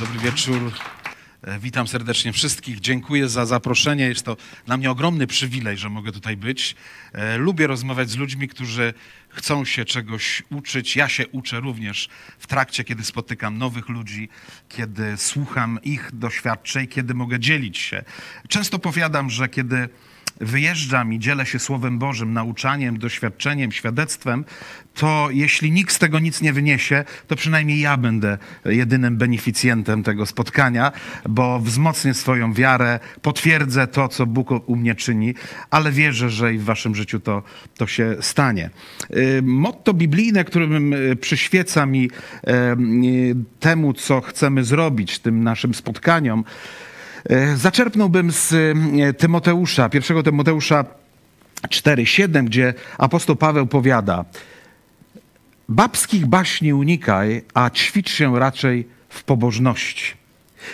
Dobry wieczór. E, Witam serdecznie wszystkich. Dziękuję za zaproszenie. Jest to dla mnie ogromny przywilej, że mogę tutaj być. E, Lubię rozmawiać z ludźmi, którzy chcą się czegoś uczyć. Ja się uczę również w trakcie, kiedy spotykam nowych ludzi, kiedy słucham ich doświadczeń, kiedy mogę dzielić się. Często powiadam, że kiedy wyjeżdżam i dzielę się Słowem Bożym, nauczaniem, doświadczeniem, świadectwem, to jeśli nikt z tego nic nie wyniesie, to przynajmniej ja będę jedynym beneficjentem tego spotkania, bo wzmocnię swoją wiarę, potwierdzę to, co Bóg u mnie czyni, ale wierzę, że i w waszym życiu to, to się stanie. Y, Motto biblijne, którym y, przyświeca mi y, temu, co chcemy zrobić, tym naszym spotkaniom, Zaczerpnąłbym z e, Tymoteusza, pierwszego Tymoteusza 4:7, gdzie apostoł Paweł powiada: Babskich baśni unikaj, a ćwicz się raczej w pobożności.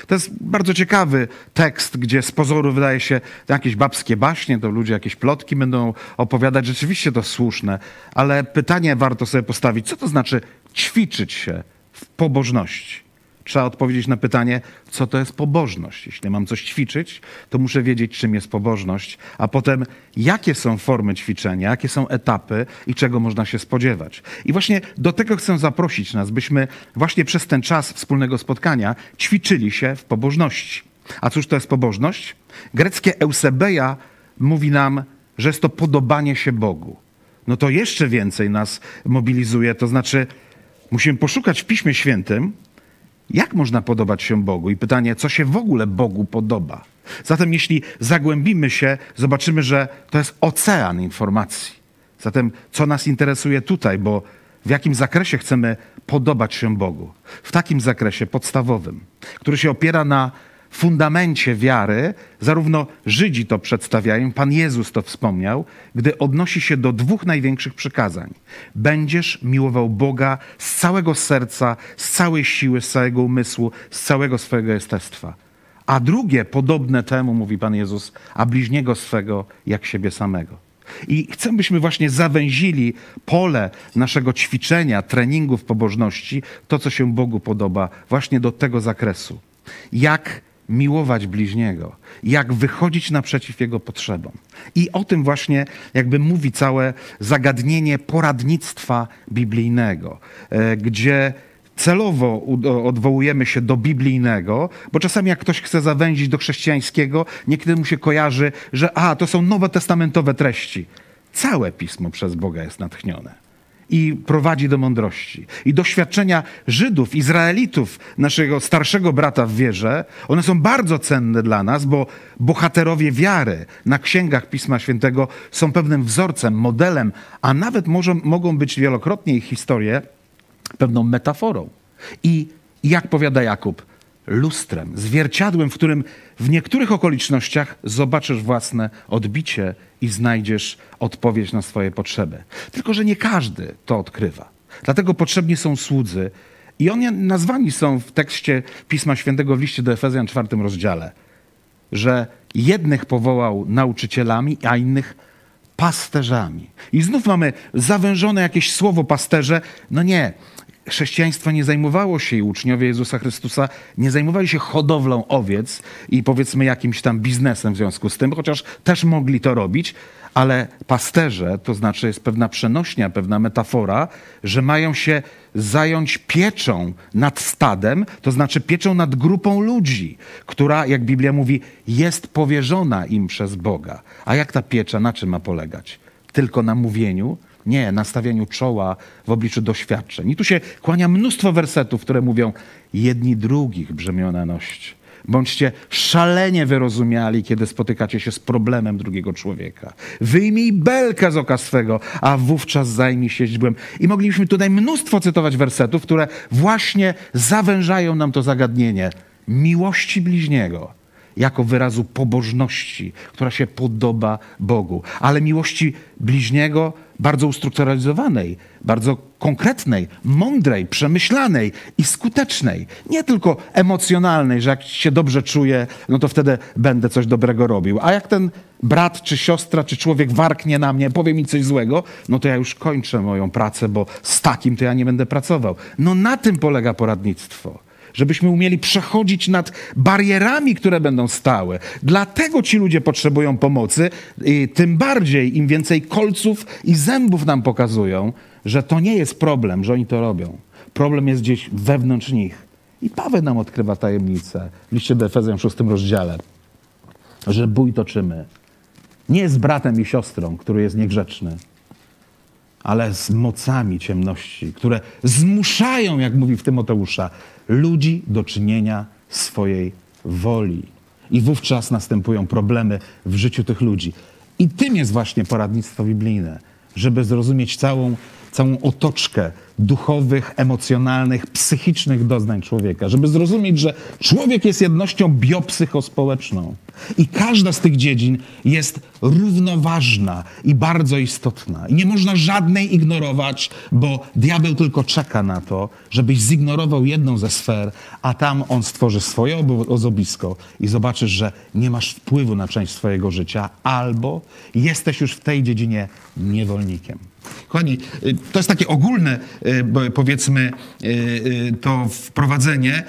To jest bardzo ciekawy tekst, gdzie z pozoru wydaje się jakieś babskie baśnie, to ludzie jakieś plotki będą opowiadać. Rzeczywiście to słuszne, ale pytanie warto sobie postawić, co to znaczy ćwiczyć się w pobożności? Trzeba odpowiedzieć na pytanie, co to jest pobożność. Jeśli mam coś ćwiczyć, to muszę wiedzieć, czym jest pobożność, a potem jakie są formy ćwiczenia, jakie są etapy i czego można się spodziewać. I właśnie do tego chcę zaprosić nas, byśmy właśnie przez ten czas wspólnego spotkania ćwiczyli się w pobożności. A cóż to jest pobożność? Greckie eusebeia mówi nam, że jest to podobanie się Bogu. No to jeszcze więcej nas mobilizuje, to znaczy musimy poszukać w Piśmie Świętym, jak można podobać się Bogu? I pytanie, co się w ogóle Bogu podoba? Zatem, jeśli zagłębimy się, zobaczymy, że to jest ocean informacji. Zatem, co nas interesuje tutaj, bo w jakim zakresie chcemy podobać się Bogu? W takim zakresie podstawowym, który się opiera na fundamencie wiary, zarówno Żydzi to przedstawiają, Pan Jezus to wspomniał, gdy odnosi się do dwóch największych przykazań. Będziesz miłował Boga z całego serca, z całej siły, z całego umysłu, z całego swojego jestestwa. A drugie, podobne temu, mówi Pan Jezus, a bliźniego swego jak siebie samego. I chcę, byśmy właśnie zawęzili pole naszego ćwiczenia, treningu w pobożności, to, co się Bogu podoba, właśnie do tego zakresu. Jak miłować bliźniego, jak wychodzić naprzeciw jego potrzebom. I o tym właśnie jakby mówi całe zagadnienie poradnictwa biblijnego, e, gdzie celowo odwołujemy się do biblijnego, bo czasami jak ktoś chce zawęzić do chrześcijańskiego, niekiedy mu się kojarzy, że a, to są nowe testamentowe treści. Całe pismo przez Boga jest natchnione i prowadzi do mądrości. I doświadczenia Żydów, Izraelitów, naszego starszego brata w wierze, one są bardzo cenne dla nas, bo bohaterowie wiary na księgach Pisma Świętego są pewnym wzorcem, modelem, a nawet może, mogą być wielokrotnie ich historie pewną metaforą. I jak powiada Jakub, lustrem, zwierciadłem, w którym w niektórych okolicznościach zobaczysz własne odbicie i znajdziesz odpowiedź na swoje potrzeby. Tylko, że nie każdy to odkrywa. Dlatego potrzebni są słudzy. I oni nazwani są w tekście Pisma Świętego w liście do Efezjan czwartym rozdziale, że jednych powołał nauczycielami, a innych pasterzami. I znów mamy zawężone jakieś słowo pasterze. No nie, chrześcijaństwo nie zajmowało się i uczniowie Jezusa Chrystusa nie zajmowali się hodowlą owiec i powiedzmy jakimś tam biznesem w związku z tym, chociaż też mogli to robić, ale pasterze to znaczy jest pewna przenośnia, pewna metafora, że mają się zająć pieczą nad stadem, to znaczy pieczą nad grupą ludzi, która, jak Biblia mówi, jest powierzona im przez Boga. A jak ta piecza, na czym ma polegać? Tylko na mówieniu, nie, na stawianiu czoła w obliczu doświadczeń. I tu się kłania mnóstwo wersetów, które mówią: jedni drugich brzemiona noście. Bądźcie szalenie wyrozumiali, kiedy spotykacie się z problemem drugiego człowieka. Wyjmij belkę z oka swego, a wówczas zajmij się źdźbłem. I moglibyśmy tutaj mnóstwo cytować wersetów, które właśnie zawężają nam to zagadnienie miłości bliźniego jako wyrazu pobożności, która się podoba Bogu, ale miłości bliźniego bardzo ustrukturalizowanej, bardzo konkretnej, mądrej, przemyślanej i skutecznej. Nie tylko emocjonalnej, że jak się dobrze czuję, no to wtedy będę coś dobrego robił. A jak ten brat, czy siostra, czy człowiek warknie na mnie, powie mi coś złego, no to ja już kończę moją pracę, bo z takim to ja nie będę pracował. No na tym polega poradnictwo żebyśmy umieli przechodzić nad barierami, które będą stałe. Dlatego ci ludzie potrzebują pomocy, i tym bardziej im więcej kolców i zębów nam pokazują, że to nie jest problem, że oni to robią. Problem jest gdzieś wewnątrz nich. I Paweł nam odkrywa tajemnicę w liście do Efezjan w szóstym rozdziale, że bój toczymy. Nie z bratem i siostrą, który jest niegrzeczny, ale z mocami ciemności, które zmuszają, jak mówi w Tymoteusza, ludzi do czynienia swojej woli. I wówczas następują problemy w życiu tych ludzi. I tym jest właśnie poradnictwo biblijne, żeby zrozumieć całą, całą otoczkę duchowych, emocjonalnych, psychicznych doznań człowieka, żeby zrozumieć, że człowiek jest jednością biopsychospołeczną i każda z tych dziedzin jest równoważna i bardzo istotna. I nie można żadnej ignorować, bo diabeł tylko czeka na to, żebyś zignorował jedną ze sfer, a tam on stworzy swoje ozobisko i zobaczysz, że nie masz wpływu na część swojego życia, albo jesteś już w tej dziedzinie niewolnikiem. Kochani, y, to jest takie ogólne, y, powiedzmy, y, to wprowadzenie.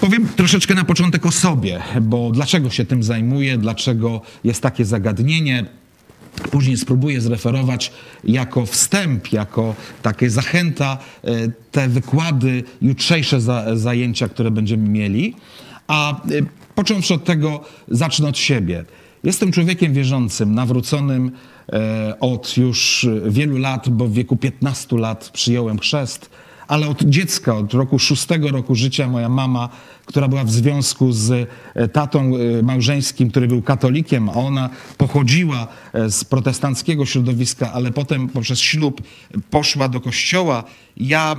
Powiem troszeczkę na początek o sobie, bo dlaczego się tym zajmuję, dlaczego jest takie zagadnienie. Później spróbuję zreferować jako wstęp, jako takie zachęta te wykłady, jutrzejsze zajęcia, które będziemy mieli. A począwszy od tego, zacznę od siebie. Jestem człowiekiem wierzącym, nawróconym od już wielu lat, bo w wieku 15 lat przyjąłem chrzest, ale od dziecka, od roku szóstego roku życia moja mama, która była w związku z e, tatą e, małżeńskim, który był katolikiem, a ona pochodziła z protestanckiego środowiska, ale potem poprzez ślub poszła do kościoła. Ja,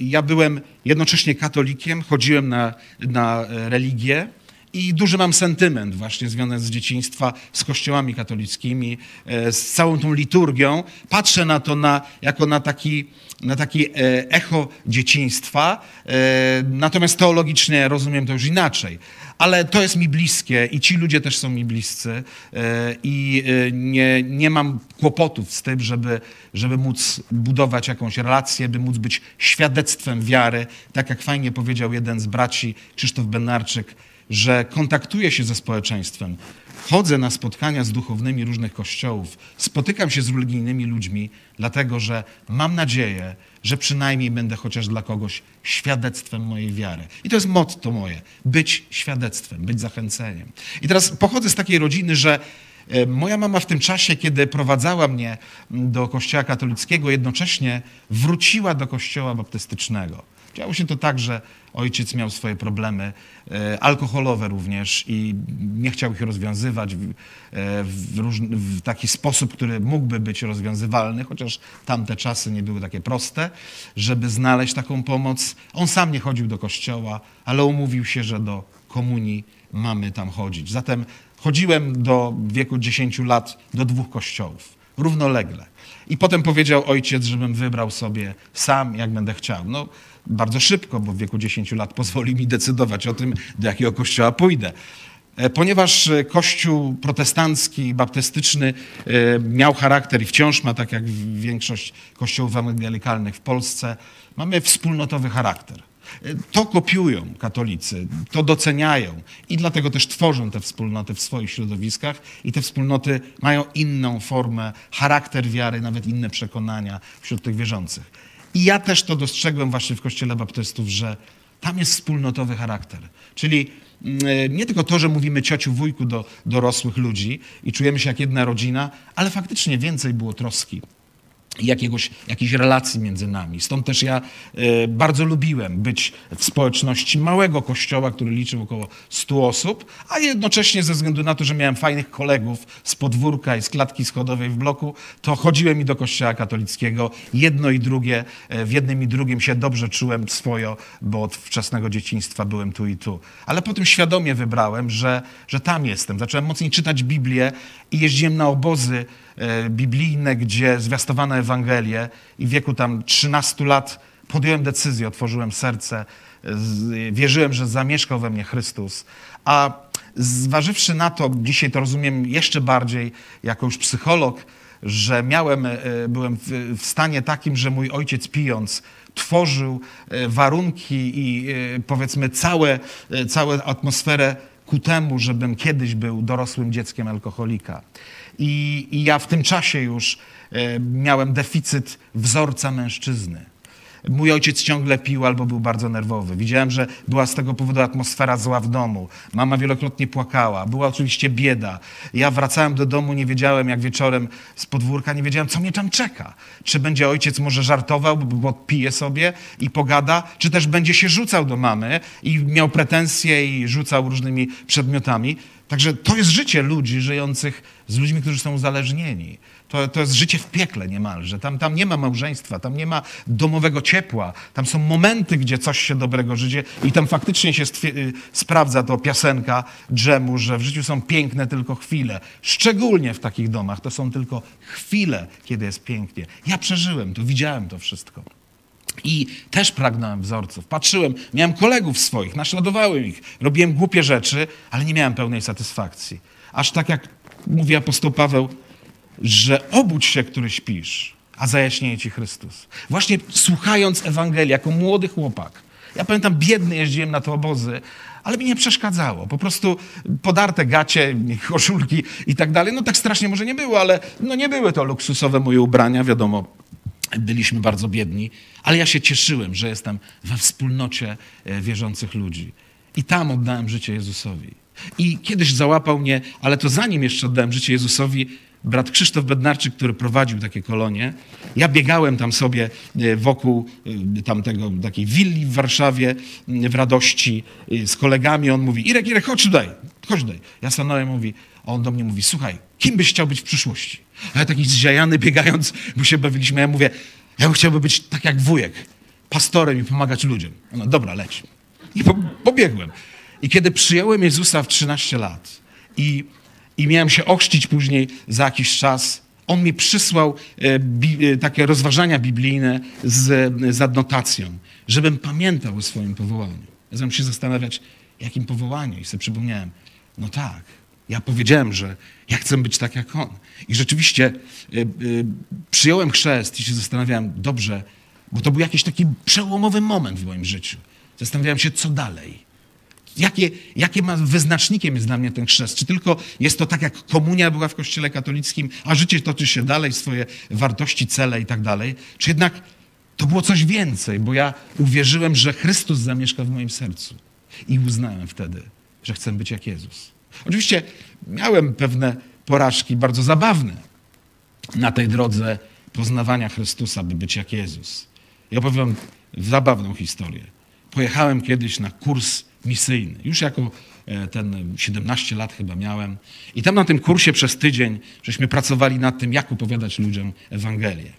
ja byłem jednocześnie katolikiem, chodziłem na, na religię, i duży mam sentyment właśnie związany z dzieciństwa, z kościołami katolickimi, e, z całą tą liturgią. Patrzę na to na, jako na taki, na taki e, echo dzieciństwa, e, natomiast teologicznie rozumiem to już inaczej. Ale to jest mi bliskie i ci ludzie też są mi bliscy i nie, nie mam kłopotów z tym, żeby, żeby móc budować jakąś relację, by móc być świadectwem wiary. Tak jak fajnie powiedział jeden z braci, Krzysztof Benarczyk, że kontaktuję się ze społeczeństwem, chodzę na spotkania z duchownymi różnych kościołów, spotykam się z religijnymi ludźmi, dlatego że mam nadzieję, że przynajmniej będę chociaż dla kogoś świadectwem mojej wiary. I to jest motto moje: być świadectwem, być zachęceniem. I teraz pochodzę z takiej rodziny, że e, Moja mama w tym czasie, kiedy prowadzała mnie do kościoła katolickiego, jednocześnie wróciła do kościoła baptystycznego. Działo się to tak, że ojciec miał swoje problemy e, alkoholowe również i nie chciał ich rozwiązywać w, e, w, różny, w, taki sposób, który mógłby być rozwiązywalny, chociaż tamte czasy nie były takie proste, żeby znaleźć taką pomoc. On sam nie chodził do kościoła, ale umówił się, że do komunii mamy tam chodzić. Zatem chodziłem do wieku 10 lat do dwóch kościołów, równolegle. I potem powiedział ojciec, żebym wybrał sobie sam, jak będę chciał. No, bardzo szybko, bo w wieku 10 lat pozwoli mi decydować o tym, do jakiego kościoła pójdę. E, ponieważ e, kościół protestancki, baptystyczny e, miał charakter i wciąż ma, tak jak większość kościołów ewangelikalnych w Polsce, mamy wspólnotowy charakter. To kopiują katolicy, to doceniają i dlatego też tworzą te wspólnoty w swoich środowiskach i te wspólnoty mają inną formę, charakter wiary, nawet inne przekonania wśród tych wierzących. I ja też to dostrzegłem właśnie w Kościele Baptystów, że tam jest wspólnotowy charakter. Czyli mm, e, nie tylko to, że mówimy ciociu, wujku do dorosłych ludzi i czujemy się jak jedna rodzina, ale faktycznie więcej było troski jakiegoś, jakiejś relacji między nami. Stąd też ja e, bardzo lubiłem być w społeczności małego kościoła, który liczył około 100 osób, a jednocześnie ze względu na to, że miałem fajnych kolegów z podwórka i z klatki schodowej w bloku, to chodziłem i do kościoła katolickiego. Jedno i drugie, e, w jednym i drugim się dobrze czułem swojo, bo od wczesnego dzieciństwa byłem tu i tu. Ale potem świadomie wybrałem, że, że tam jestem. Zacząłem mocniej czytać Biblię i jeździłem na obozy biblijne, gdzie zwiastowano Ewangelię i w wieku tam 13 lat podjąłem decyzję, otworzyłem serce, wierzyłem, że zamieszkał we mnie Chrystus. A zważywszy na to, dzisiaj to rozumiem jeszcze bardziej jako już psycholog, że miałem, e, byłem w stanie takim, że mój ojciec pijąc tworzył e, warunki i e, powiedzmy całe, e, całą atmosferę ku temu, żebym kiedyś był dorosłym dzieckiem alkoholika. I, i ja w tym czasie już miałem deficyt wzorca mężczyzny. Mój ojciec ciągle pił albo był bardzo nerwowy. Widziałem, że była z tego powodu atmosfera zła w domu. Mama wielokrotnie płakała. Była oczywiście bieda. Ja wracałem do domu, nie wiedziałem jak wieczorem z podwórka, nie wiedziałem, co mnie tam czeka. Czy będzie ojciec może żartował, bo pije sobie i pogada, czy też będzie się rzucał do mamy i miał pretensje i rzucał różnymi przedmiotami. Także to jest życie ludzi żyjących z ludźmi, którzy są uzależnieni. To, to jest życie w piekle niemalże. Tam, tam nie ma małżeństwa, tam nie ma domowego ciepła. Tam są momenty, gdzie coś się dobrego żyje i tam faktycznie się y, sprawdza to piasenka drzemu, że w życiu są piękne tylko chwile. Szczególnie w takich domach to są tylko chwile, kiedy jest pięknie. Ja przeżyłem to, widziałem to wszystko. I też pragnąłem wzorców. Patrzyłem, miałem kolegów swoich, naśladowałem ich, robiłem głupie rzeczy, ale nie miałem pełnej satysfakcji. Aż tak jak mówi apostoł Paweł, że obudź się, który śpisz, a zajaśnieje ci Chrystus. Właśnie słuchając Ewangelii jako młody chłopak. Ja pamiętam, biedny jeździłem na te obozy, ale mi nie przeszkadzało. Po prostu podarte gacie, koszulki i tak dalej. No tak strasznie może nie było, ale no nie były to luksusowe moje ubrania, wiadomo. Byliśmy bardzo biedni, ale ja się cieszyłem, że jestem we wspólnocie e, wierzących ludzi. I tam oddałem życie Jezusowi. I kiedyś załapał mnie, ale to zanim jeszcze oddałem życie Jezusowi, brat Krzysztof Bednarczyk, który prowadził takie kolonie. Ja biegałem tam sobie e, wokół e, tamtego, takiej willi w Warszawie, w radości z kolegami. On mówi, Irek, Irek, chodź tutaj, chodź tutaj. Ja stanąłem, mówi, a on do mnie mówi, słuchaj, kim byś chciał być w przyszłości? Ja taki zziajany, biegając, bo się bawiliśmy, ja mówię, ja chciałbym być tak jak wujek, pastorem i pomagać ludziom. No dobra, leć. I po, pobiegłem. I kiedy przyjąłem Jezusa w 13 lat i, i miałem się ochrzcić później za jakiś czas, on mi przysłał e, bi, e, takie rozważania biblijne z, z adnotacją, żebym pamiętał o swoim powołaniu. Zacząłem się zastanawiać, jakim powołaniu. I sobie przypomniałem, no tak, ja powiedziałem, że ja chcę być tak jak on. I rzeczywiście y, y, przyjąłem chrzest i się zastanawiałem, dobrze, bo to był jakiś taki przełomowy moment w moim życiu. Zastanawiałem się, co dalej. Jakie, jakie ma wyznacznikiem jest dla mnie ten chrzest? Czy tylko jest to tak, jak komunia była w kościele katolickim, a życie toczy się dalej, swoje wartości, cele i tak dalej? Czy jednak to było coś więcej, bo ja uwierzyłem, że Chrystus zamieszka w moim sercu. I uznałem wtedy, że chcę być jak Jezus. Oczywiście miałem pewne porażki bardzo zabawne na tej drodze poznawania Chrystusa, by być jak Jezus. I opowiem zabawną historię. Pojechałem kiedyś na kurs misyjny, już jako e, ten 17 lat chyba miałem. I tam na tym kursie przez tydzień żeśmy pracowali nad tym, jak opowiadać ludziom Ewangelię.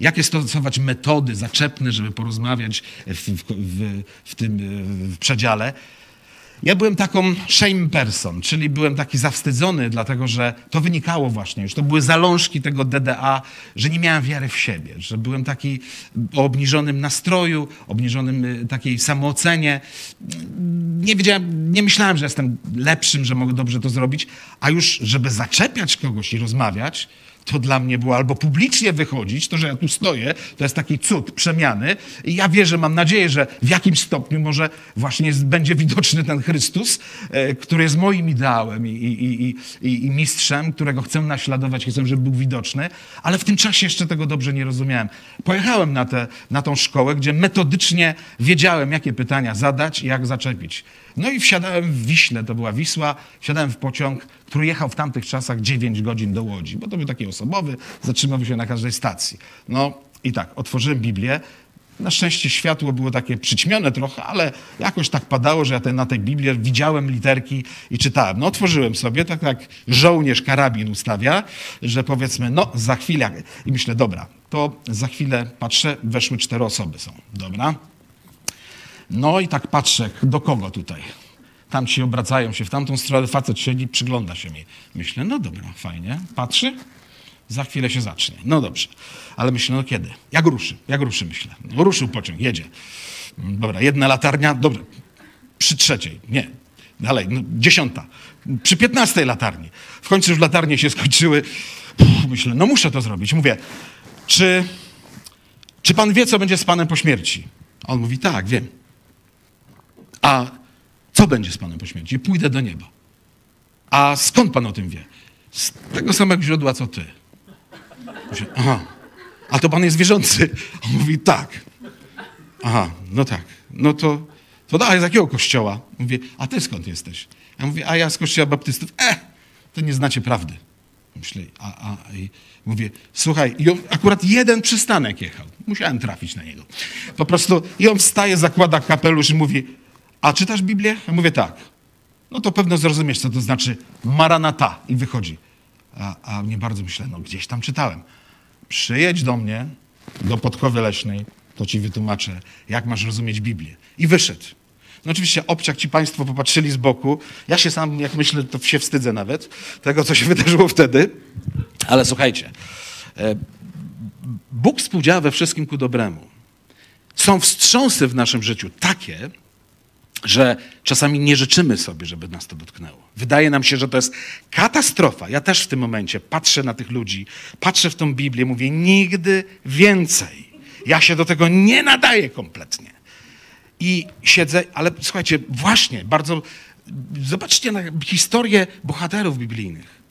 Jakie stosować metody zaczepne, żeby porozmawiać w, w, w, w tym w przedziale. Ja byłem taką shame person, czyli byłem taki zawstydzony, dlatego że to wynikało właśnie już. To były zalążki tego DDA, że nie miałem wiary w siebie, że byłem taki o obniżonym nastroju, obniżonym y, takiej samoocenie. Nie wiedziałem, nie myślałem, że jestem lepszym, że mogę dobrze to zrobić, a już, żeby zaczepiać kogoś i rozmawiać, to dla mnie było albo publicznie wychodzić, to, że ja tu stoję, to jest taki cud przemiany. I ja wierzę, mam nadzieję, że w jakimś stopniu może właśnie będzie widoczny ten Chrystus, e, który jest moim ideałem i, i, i, i mistrzem, którego chcę naśladować, chcę, żeby był widoczny, ale w tym czasie jeszcze tego dobrze nie rozumiałem. Pojechałem na, tę na tą szkołę, gdzie metodycznie wiedziałem, jakie pytania zadać i jak zaczepić. No i wsiadałem w Wiśle, to była Wisła, wsiadałem w pociąg, który jechał w tamtych czasach 9 godzin do Łodzi, bo to był taki osobowy, zatrzymywał się na każdej stacji. No i tak, otworzyłem Biblię, na szczęście światło było takie przyćmione trochę, ale jakoś tak padało, że ja ten, na tej Biblii widziałem literki i czytałem. No otworzyłem sobie, tak jak żołnierz karabin ustawia, że powiedzmy, no za chwilę. I myślę, dobra, to za chwilę patrzę, weszły cztery osoby są. Dobra. No i tak patrzę, do kogo tutaj? Tam ci obracają się w tamtą stronę, facet siedzi, przygląda się mi. Myślę, no dobra, fajnie. Patrzy, za chwilę się zacznie. No dobrze. Ale myślę, no kiedy? Jak ruszy? Jak ruszy, myślę. No, ruszył pociąg, jedzie. Dobra, jedna latarnia, dobra. Przy trzeciej, nie. Dalej, no, dziesiąta. Przy piętnastej latarni. W końcu już latarnie się skończyły. myślę, no muszę to zrobić. Mówię, czy czy pan wie, co będzie z panem po śmierci? On mówi, tak, wiem. A co będzie z panem po śmierci? Pójdę do nieba. A skąd pan o tym wie? Z tego samego źródła, co ty. Aha, a to pan jest wierzący? On mówi, tak. Aha, no tak. No to, to daj, z jakiego kościoła? Mówię, a ty skąd jesteś? Ja mówię, a ja z kościoła baptystów. E, to nie znacie prawdy. Myślę, a, a i mówię, słuchaj, i on akurat jeden przystanek jechał. Musiałem trafić na niego. Po prostu, i on wstaje, zakłada kapelusz i mówi, a czytasz Biblię? Ja mówię, tak. No to pewno zrozumiesz, co to znaczy Maranata. I wychodzi. A, a nie bardzo myślę, no gdzieś tam czytałem. Przyjedź do mnie, do Podkowy Leśnej, to ci wytłumaczę, jak masz rozumieć Biblię. I wyszedł. No oczywiście obciach ci państwo popatrzyli z boku. Ja się sam, jak myślę, to się wstydzę nawet tego, co się wydarzyło wtedy. Ale słuchajcie, e, Bóg współdziała we wszystkim ku dobremu. Są wstrząsy w naszym życiu takie, że czasami nie życzymy sobie, żeby nas to dotknęło. Wydaje nam się, że to jest katastrofa. Ja też w tym momencie patrzę na tych ludzi, patrzę w tą Biblię, mówię nigdy więcej. Ja się do tego nie nadaję kompletnie. I siedzę, ale słuchajcie, właśnie, bardzo. Zobaczcie na historię bohaterów biblijnych.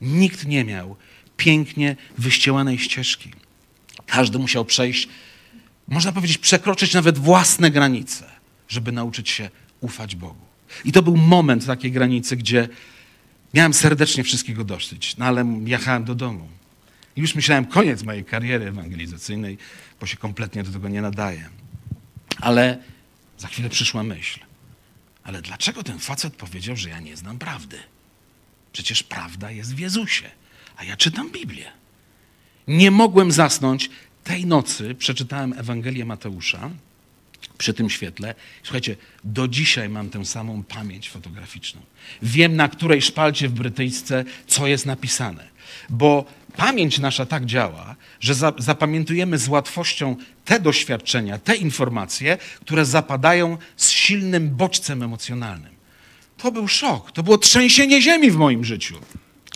Nikt nie miał pięknie wyścielanej ścieżki. Każdy musiał przejść, można powiedzieć, przekroczyć nawet własne granice, żeby nauczyć się ufać Bogu. I to był moment takiej granicy, gdzie miałem serdecznie wszystkiego dosyć, no ale jechałem do domu. I już myślałem, koniec mojej kariery ewangelizacyjnej, bo się kompletnie do tego nie nadaję. Ale za chwilę przyszła myśl. Ale dlaczego ten facet powiedział, że ja nie znam prawdy? Przecież prawda jest w Jezusie, a ja czytam Biblię. Nie mogłem zasnąć. Tej nocy przeczytałem Ewangelię Mateusza przy tym świetle. Słuchajcie, do dzisiaj mam tę samą pamięć fotograficzną. Wiem, na której szpalcie w brytyjsce co jest napisane. Bo pamięć nasza tak działa, że za, zapamiętujemy z łatwością te doświadczenia, te informacje, które zapadają z silnym bodźcem emocjonalnym. To był szok, to było trzęsienie ziemi w moim życiu.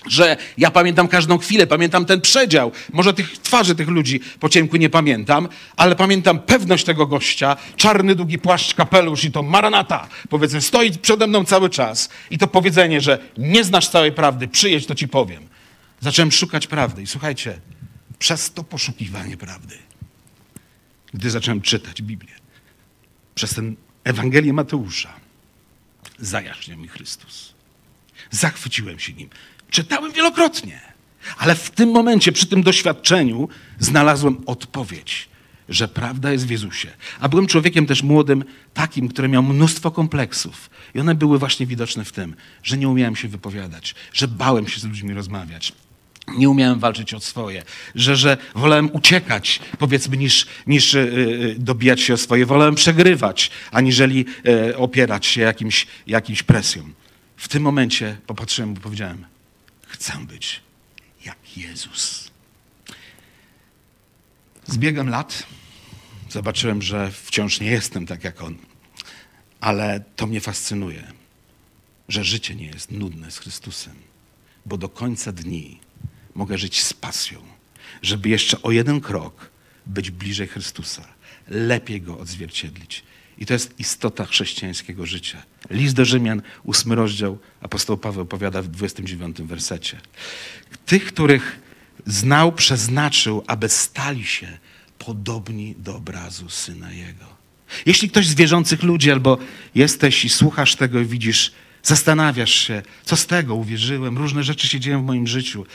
Że ja pamiętam każdą chwilę, pamiętam ten przedział. Może tych twarzy tych ludzi po ciemku nie pamiętam, ale pamiętam pewność tego gościa, czarny, długi płaszcz, kapelusz i to maranata, powiedzmy, stoi przede mną cały czas. I to powiedzenie, że nie znasz całej prawdy, przyjedź, to ci powiem. Zacząłem szukać prawdy i słuchajcie, przez to poszukiwanie prawdy, gdy zacząłem czytać Biblię, przez ten Ewangelię Mateusza, zajaśniał mi Chrystus. Zachwyciłem się nim. Czytałem wielokrotnie, ale w tym momencie, przy tym doświadczeniu, znalazłem odpowiedź, że prawda jest w Jezusie. A byłem człowiekiem też młodym, takim, który miał mnóstwo kompleksów. I one były właśnie widoczne w tym, że nie umiałem się wypowiadać, że bałem się z ludźmi rozmawiać, nie umiałem walczyć o swoje, że, że wolałem uciekać, powiedzmy, niż, niż yy, dobijać się o swoje. Wolałem przegrywać, aniżeli yy, opierać się jakimś, jakimś presjom. W tym momencie popatrzyłem i powiedziałem, chcę być jak Jezus. Z biegiem lat zobaczyłem, że wciąż nie jestem tak jak On, ale to mnie fascynuje, że życie nie jest nudne z Chrystusem, bo do końca dni mogę żyć z pasją, żeby jeszcze o jeden krok być bliżej Chrystusa, lepiej Go odzwierciedlić. I to jest istota chrześcijańskiego życia. List do Rzymian, ósmy rozdział, apostoł Paweł opowiada w 29 wersecie. Tych, których znał, przeznaczył, aby stali się podobni do obrazu Syna Jego. Jeśli ktoś z wierzących ludzi, albo jesteś i słuchasz tego i widzisz, zastanawiasz się, co z tego, uwierzyłem, różne rzeczy się dzieją w moim życiu.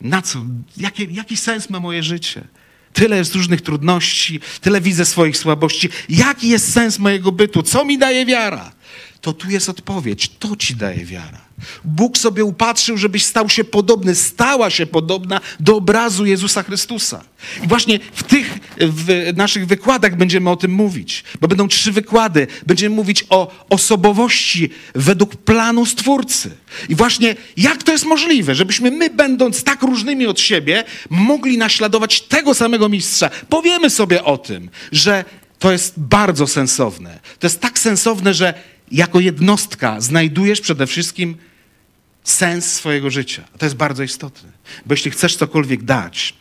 Na co? Jaki, jaki sens ma moje życie? Tyle jest różnych trudności, tyle widzę swoich słabości. Jaki jest sens mojego bytu? Co mi daje wiara? To tu jest odpowiedź. To ci daje wiara. Bóg sobie upatrzył, żebyś stał się podobny, stała się podobna do obrazu Jezusa Chrystusa. I właśnie w tych w naszych wykładach będziemy o tym mówić, bo będą trzy wykłady. Będziemy mówić o osobowości według planu Stwórcy. I właśnie jak to jest możliwe, żebyśmy my, będąc tak różnymi od siebie, mogli naśladować tego samego mistrza. Powiemy sobie o tym, że to jest bardzo sensowne. To jest tak sensowne, że jako jednostka znajdujesz przede wszystkim sens swojego życia. To jest bardzo istotne. Bo jeśli chcesz cokolwiek dać,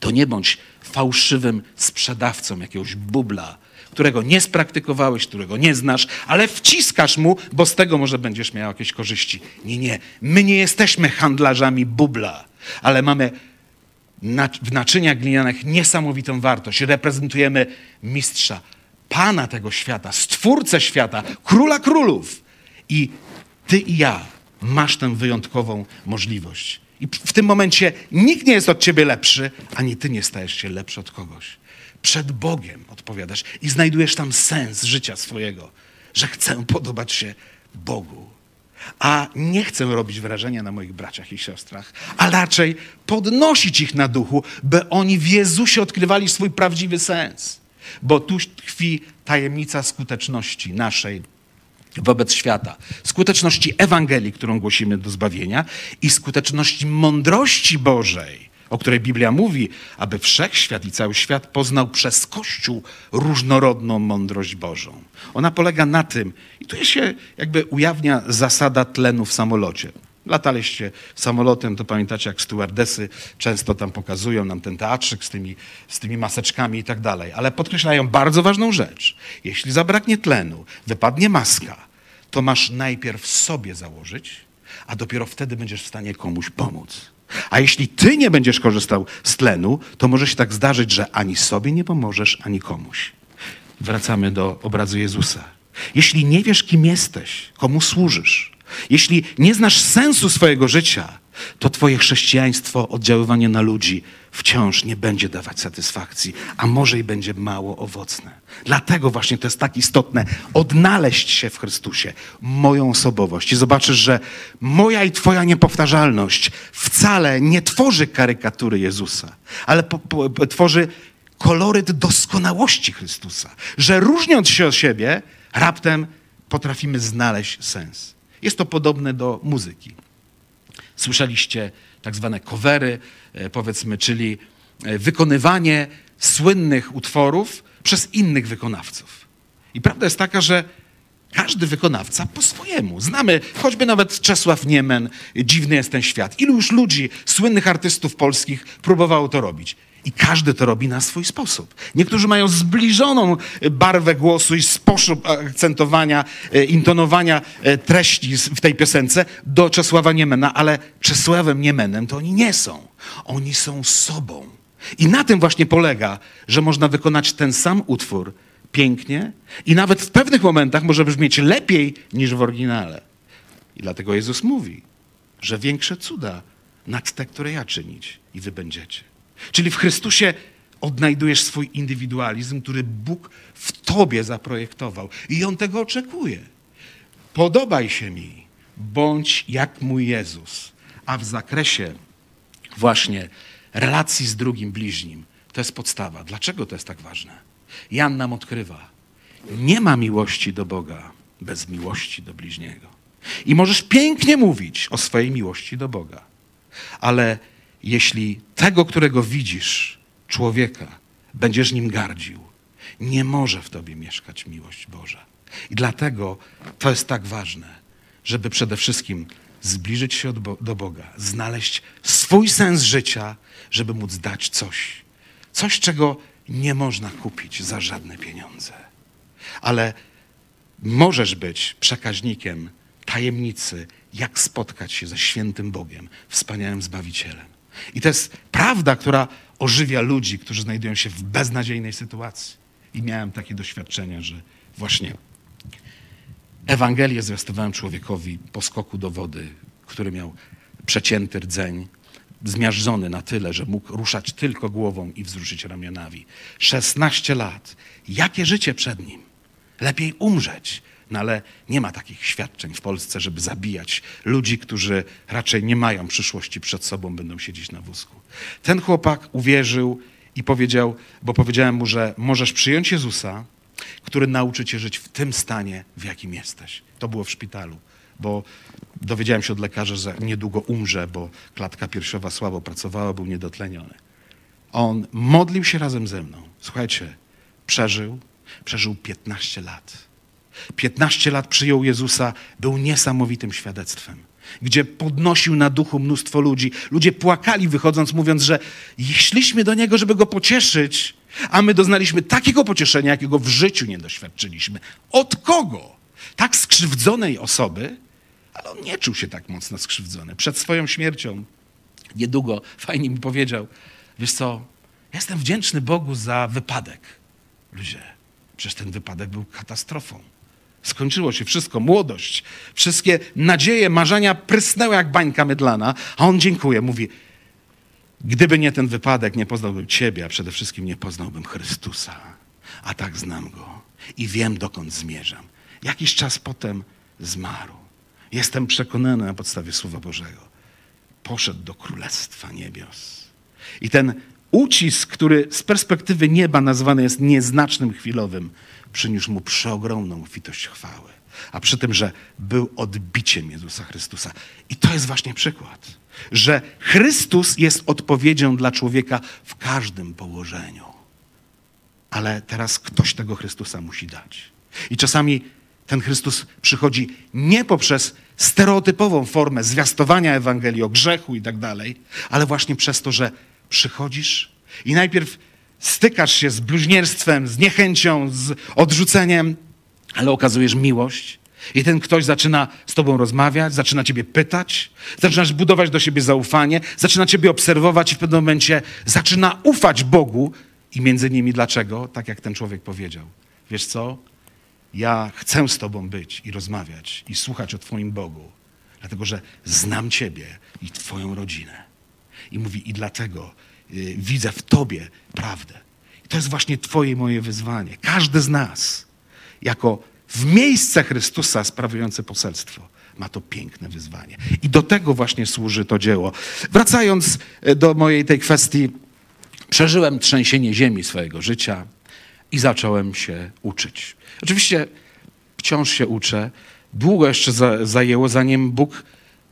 to nie bądź fałszywym sprzedawcą jakiegoś bubla, którego nie spraktykowałeś, którego nie znasz, ale wciskasz mu, bo z tego może będziesz miał jakieś korzyści. Nie, nie. My nie jesteśmy handlarzami bubla, ale mamy w naczyniach glinianych niesamowitą wartość. Reprezentujemy mistrza, pana tego świata, stwórcę świata, króla królów. I ty i ja masz tę wyjątkową możliwość. I w tym momencie nikt nie jest od ciebie lepszy, ani ty nie stajesz się lepszy od kogoś. Przed Bogiem odpowiadasz i znajdujesz tam sens życia swojego, że chcę podobać się Bogu. A nie chcę robić wrażenia na moich braciach i siostrach, a raczej podnosić ich na duchu, by oni w Jezusie odkrywali swój prawdziwy sens. Bo tu tkwi tajemnica skuteczności naszej wobec świata, skuteczności Ewangelii, którą głosimy do zbawienia i skuteczności mądrości Bożej, o której Biblia mówi, aby wszechświat i cały świat poznał przez Kościół różnorodną mądrość Bożą. Ona polega na tym, i tu się jakby ujawnia zasada tlenu w samolocie. Lataliście samolotem, to pamiętacie, jak stewardesy często tam pokazują nam ten teatrzyk z tymi, z tymi maseczkami i tak dalej. Ale podkreślają bardzo ważną rzecz. Jeśli zabraknie tlenu, wypadnie maska, to masz najpierw sobie założyć, a dopiero wtedy będziesz w stanie komuś pomóc. A jeśli ty nie będziesz korzystał z tlenu, to może się tak zdarzyć, że ani sobie nie pomożesz, ani komuś. Wracamy do obrazu Jezusa. Jeśli nie wiesz, kim jesteś, komu służysz, jeśli nie znasz sensu swojego życia, to Twoje chrześcijaństwo, oddziaływanie na ludzi wciąż nie będzie dawać satysfakcji, a może i będzie mało owocne. Dlatego właśnie to jest tak istotne odnaleźć się w Chrystusie, moją osobowość. I zobaczysz, że moja i Twoja niepowtarzalność wcale nie tworzy karykatury Jezusa, ale po, po, tworzy koloryt doskonałości Chrystusa. Że różniąc się od siebie, raptem potrafimy znaleźć sens. Jest to podobne do muzyki. Słyszeliście tak zwane covery, e, powiedzmy, czyli e, wykonywanie słynnych utworów przez innych wykonawców. I prawda jest taka, że każdy wykonawca po swojemu. Znamy choćby nawet Czesław Niemen, Dziwny jest ten świat. Ilu już ludzi, słynnych artystów polskich próbowało to robić. I każdy to robi na swój sposób. Niektórzy mają zbliżoną barwę głosu i sposób akcentowania, e, intonowania e, treści w tej piosence do Czesława Niemena, ale Czesławem Niemenem to oni nie są. Oni są sobą. I na tym właśnie polega, że można wykonać ten sam utwór pięknie i nawet w pewnych momentach może brzmieć lepiej niż w oryginale. I dlatego Jezus mówi, że większe cuda nad te, które ja czynić i wy będziecie. Czyli w Chrystusie odnajdujesz swój indywidualizm, który Bóg w tobie zaprojektował. I On tego oczekuje. Podobaj się mi, bądź jak mój Jezus. A w zakresie właśnie relacji z drugim bliźnim, to jest podstawa. Dlaczego to jest tak ważne? Jan nam odkrywa, nie ma miłości do Boga bez miłości do bliźniego. I możesz pięknie mówić o swojej miłości do Boga, ale jeśli tego, którego widzisz, człowieka, będziesz nim gardził, nie może w tobie mieszkać miłość Boża. I dlatego to jest tak ważne, żeby przede wszystkim zbliżyć się do Boga, znaleźć swój sens życia, żeby móc dać coś. Coś, czego nie można kupić za żadne pieniądze. Ale możesz być przekaźnikiem tajemnicy, jak spotkać się ze świętym Bogiem, wspaniałym Zbawicielem. I to jest prawda, która ożywia ludzi, którzy znajdują się w beznadziejnej sytuacji. I miałem takie doświadczenia, że właśnie Ewangelię zwiastowałem człowiekowi po skoku do wody, który miał przecięty rdzeń, zmiażdżony na tyle, że mógł ruszać tylko głową i wzruszyć ramionami. 16 lat. Jakie życie przed nim? Lepiej umrzeć, no ale nie ma takich świadczeń w Polsce, żeby zabijać ludzi, którzy raczej nie mają przyszłości przed sobą, będą siedzieć na wózku. Ten chłopak uwierzył i powiedział, bo powiedziałem mu, że możesz przyjąć Jezusa, który nauczy cię żyć w tym stanie, w jakim jesteś. To było w szpitalu, bo dowiedziałem się od lekarza, że niedługo umrze, bo klatka piersiowa słabo pracowała, był niedotleniony. On modlił się razem ze mną. Słuchajcie, przeżył, przeżył 15 lat 15 lat przyjął Jezusa, był niesamowitym świadectwem. gdzie podnosił na duchu mnóstwo ludzi. Ludzie płakali wychodząc, mówiąc, że szliśmy do niego, żeby go pocieszyć, a my doznaliśmy takiego pocieszenia, jakiego w życiu nie doświadczyliśmy. Od kogo? Tak skrzywdzonej osoby, ale on nie czuł się tak mocno skrzywdzony. Przed swoją śmiercią, niedługo, fajnie mi powiedział, wiesz co, jestem wdzięczny Bogu za wypadek. Ludzie, przecież ten wypadek był katastrofą. Skończyło się wszystko, młodość, wszystkie nadzieje, marzenia prysnęły jak bańka mydlana, a on dziękuję, mówi, gdyby nie ten wypadek, nie poznałbym Ciebie, a przede wszystkim nie poznałbym Chrystusa. A tak znam Go i wiem, dokąd zmierzam. Jakiś czas potem zmarł. Jestem przekonany na podstawie Słowa Bożego. Poszedł do Królestwa Niebios. I ten ucisk, który z perspektywy nieba nazwany jest nieznacznym chwilowym, przyniósł mu przeogromną witość chwały. A przy tym, że był odbiciem Jezusa Chrystusa. I to jest właśnie przykład, że Chrystus jest odpowiedzią dla człowieka w każdym położeniu. Ale teraz ktoś tego Chrystusa musi dać. I czasami ten Chrystus przychodzi nie poprzez stereotypową formę zwiastowania Ewangelii o grzechu i tak dalej, ale właśnie przez to, że przychodzisz i najpierw stykasz się z bluźnierstwem, z niechęcią, z odrzuceniem, ale okazujesz miłość. I ten ktoś zaczyna z tobą rozmawiać, zaczyna ciebie pytać, zaczynasz budować do siebie zaufanie, zaczyna ciebie obserwować i w pewnym momencie zaczyna ufać Bogu. I między innymi dlaczego? Tak jak ten człowiek powiedział. Wiesz co? Ja chcę z tobą być i rozmawiać i słuchać o twoim Bogu, dlatego że znam ciebie i twoją rodzinę. I mówi, i dlatego widzę w Tobie prawdę. I to jest właśnie Twoje moje wyzwanie. Każdy z nas, jako w miejsce Chrystusa sprawujący poselstwo, ma to piękne wyzwanie. I do tego właśnie służy to dzieło. Wracając y, do mojej tej kwestii, przeżyłem trzęsienie ziemi swojego życia i zacząłem się uczyć. Oczywiście wciąż się uczę. Długo jeszcze zajęło, zanim Bóg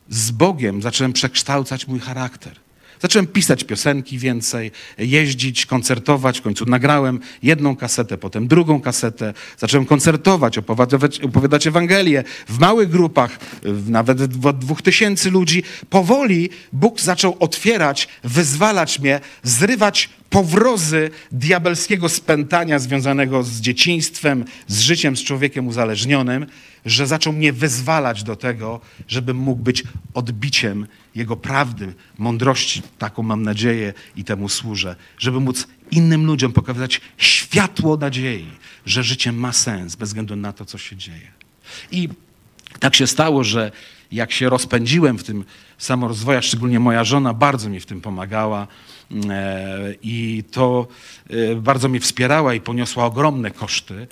z Bogiem zacząłem przekształcać mój charakter. Zacząłem pisać piosenki więcej, jeździć, koncertować. W końcu nagrałem jedną kasetę, potem drugą kasetę. Zacząłem koncertować, opowiadać, opowiadać Ewangelię w małych grupach, nawet od dwóch tysięcy ludzi. Powoli Bóg zaczął otwierać, wyzwalać mnie, zrywać powrozy diabelskiego spętania związanego z dzieciństwem, z życiem z człowiekiem uzależnionym, że zaczął mnie wyzwalać do tego, żebym mógł być odbiciem Jego prawdy, mądrości, taką mam nadzieję i temu służę, żeby móc innym ludziom pokazać światło nadziei, że życie ma sens bez względu na to, co się dzieje. I tak się stało, że jak się rozpędziłem w tym samorozwoju, szczególnie moja żona bardzo mi w tym pomagała e, i to e, bardzo mnie wspierała i poniosła ogromne koszty,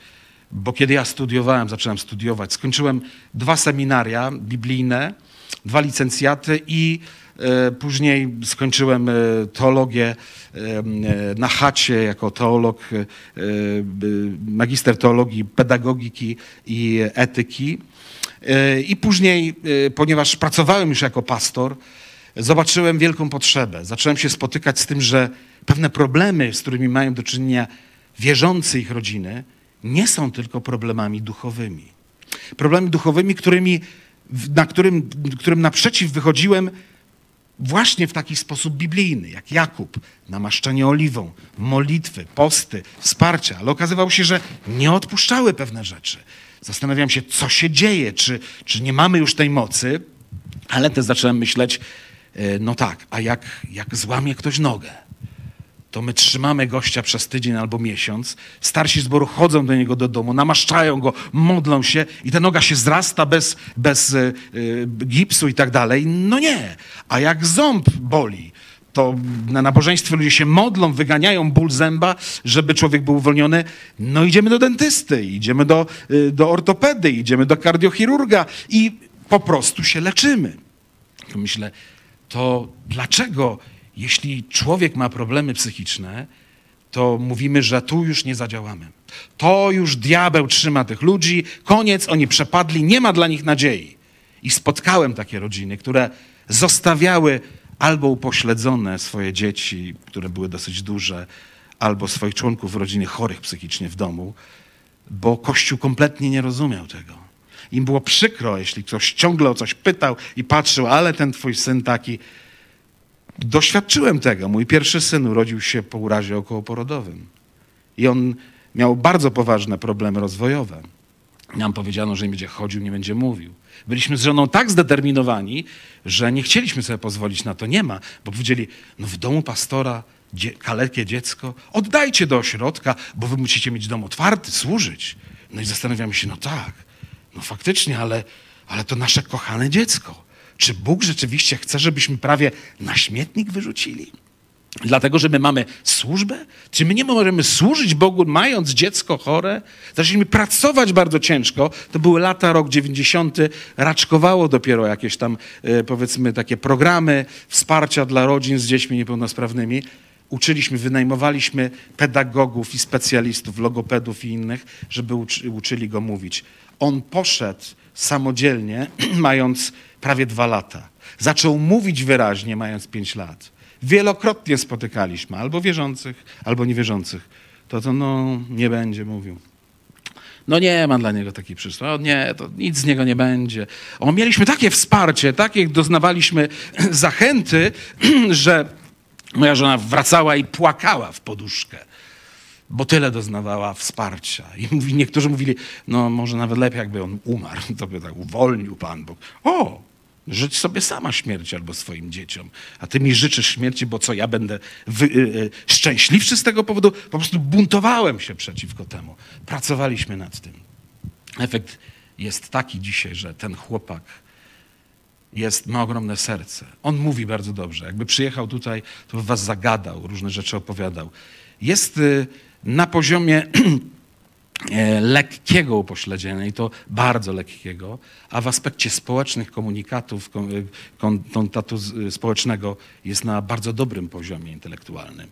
bo kiedy ja studiowałem, zacząłem studiować, skończyłem dwa seminaria biblijne, dwa licencjaty i e, później skończyłem teologię na chacie jako teolog, magister teologii, pedagogiki i etyki. E, I później, e, ponieważ pracowałem już jako pastor, zobaczyłem wielką potrzebę. Zacząłem się spotykać z tym, że pewne problemy, z którymi mają do czynienia wierzący ich rodziny, nie są tylko problemami duchowymi. Problemami duchowymi, którymi, na którym, którym naprzeciw wychodziłem właśnie w taki sposób biblijny, jak Jakub, namaszczenie oliwą, modlitwy, posty, wsparcia, ale okazywało się, że nie odpuszczały pewne rzeczy. Zastanawiam się, co się dzieje, czy, czy nie mamy już tej mocy, ale też zacząłem myśleć, e, no tak, a jak, jak złamie ktoś nogę? To my trzymamy gościa przez tydzień albo miesiąc. Starsi zboru chodzą do niego do domu, namaszczają go, modlą się i ta noga się zrasta bez, bez y, y, gipsu i tak dalej. No nie. A jak ząb boli, to na nabożeństwie ludzie się modlą, wyganiają ból zęba, żeby człowiek był uwolniony. No idziemy do dentysty, idziemy do, y, do ortopedy, idziemy do kardiochirurga i po prostu się leczymy. Myślę, to dlaczego, jeśli człowiek ma problemy psychiczne, to mówimy, że tu już nie zadziałamy. To już diabeł trzyma tych ludzi, koniec, oni przepadli, nie ma dla nich nadziei. I spotkałem takie rodziny, które zostawiały albo upośledzone swoje dzieci, które były dosyć duże, albo swoich członków rodziny chorych psychicznie w domu, bo Kościół kompletnie nie rozumiał tego. im było przykro, jeśli ktoś ciągle o coś pytał i patrzył, ale ten twój syn taki. Doświadczyłem tego. Mój pierwszy syn urodził się po urazie okołoporodowym. I on miał bardzo poważne problemy rozwojowe. Nam powiedziano, że nie będzie chodził, nie będzie mówił. Byliśmy z żoną tak zdeterminowani, że nie chcieliśmy sobie pozwolić na to. Nie ma, bo powiedzieli, no w domu pastora dzie kalekie dziecko, oddajcie do ośrodka, bo wy musicie mieć dom otwarty, służyć. No i zastanawiamy się, no tak, no faktycznie, ale, ale to nasze kochane dziecko. Czy Bóg rzeczywiście chce, żebyśmy prawie na śmietnik wyrzucili? Dlatego, że my mamy służbę? Czy my nie możemy służyć Bogu, mając dziecko chore? Zaczęliśmy pracować bardzo ciężko. To były lata, rok 90. Raczkowało dopiero jakieś tam, e, powiedzmy, takie programy wsparcia dla rodzin z dziećmi niepełnosprawnymi. Uczyliśmy, wynajmowaliśmy pedagogów i specjalistów, logopedów i innych, żeby uczy, uczyli go mówić. On poszedł samodzielnie, mając prawie dwa lata. Zaczął mówić wyraźnie, mając pięć lat wielokrotnie spotykaliśmy, albo wierzących, albo niewierzących, to to no nie będzie mówił. No nie ma dla niego takiej przyszłości. O nie, to nic z niego nie będzie. O, mieliśmy takie wsparcie, takie doznawaliśmy zachęty, że moja żona wracała i płakała w poduszkę, bo tyle doznawała wsparcia. I mówi, niektórzy mówili, no może nawet lepiej, jakby on umarł, to by tak uwolnił Pan Bóg. O, Życz sobie sama śmierci albo swoim dzieciom. A ty mi życzysz śmierci, bo co, ja będę wy, y, szczęśliwszy z tego powodu? Po prostu buntowałem się przeciwko temu. Pracowaliśmy nad tym. Efekt jest taki dzisiaj, że ten chłopak jest, ma ogromne serce. On mówi bardzo dobrze. Jakby przyjechał tutaj, to by was zagadał, różne rzeczy opowiadał. Jest y, na poziomie lekkiego upośledzenia i to bardzo lekkiego, a w aspekcie społecznych komunikatów, e, kontaktu społecznego jest na bardzo dobrym poziomie intelektualnym.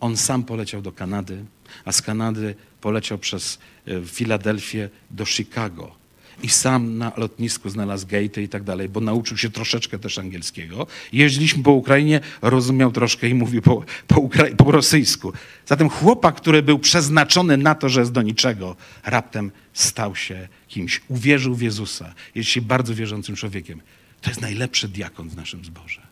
On sam poleciał do Kanady, a z Kanady poleciał przez e, Filadelfię do Chicago i sam na lotnisku znalazł gatey i tak dalej, bo nauczył się troszeczkę też angielskiego. Jeździliśmy po Ukrainie, rozumiał troszkę i mówił po, po, Ukra- po rosyjsku. Zatem chłopak, który był przeznaczony na to, że jest do niczego, raptem stał się kimś. Uwierzył w Jezusa. Jest się bardzo wierzącym człowiekiem. To jest najlepszy diakon w naszym zborze.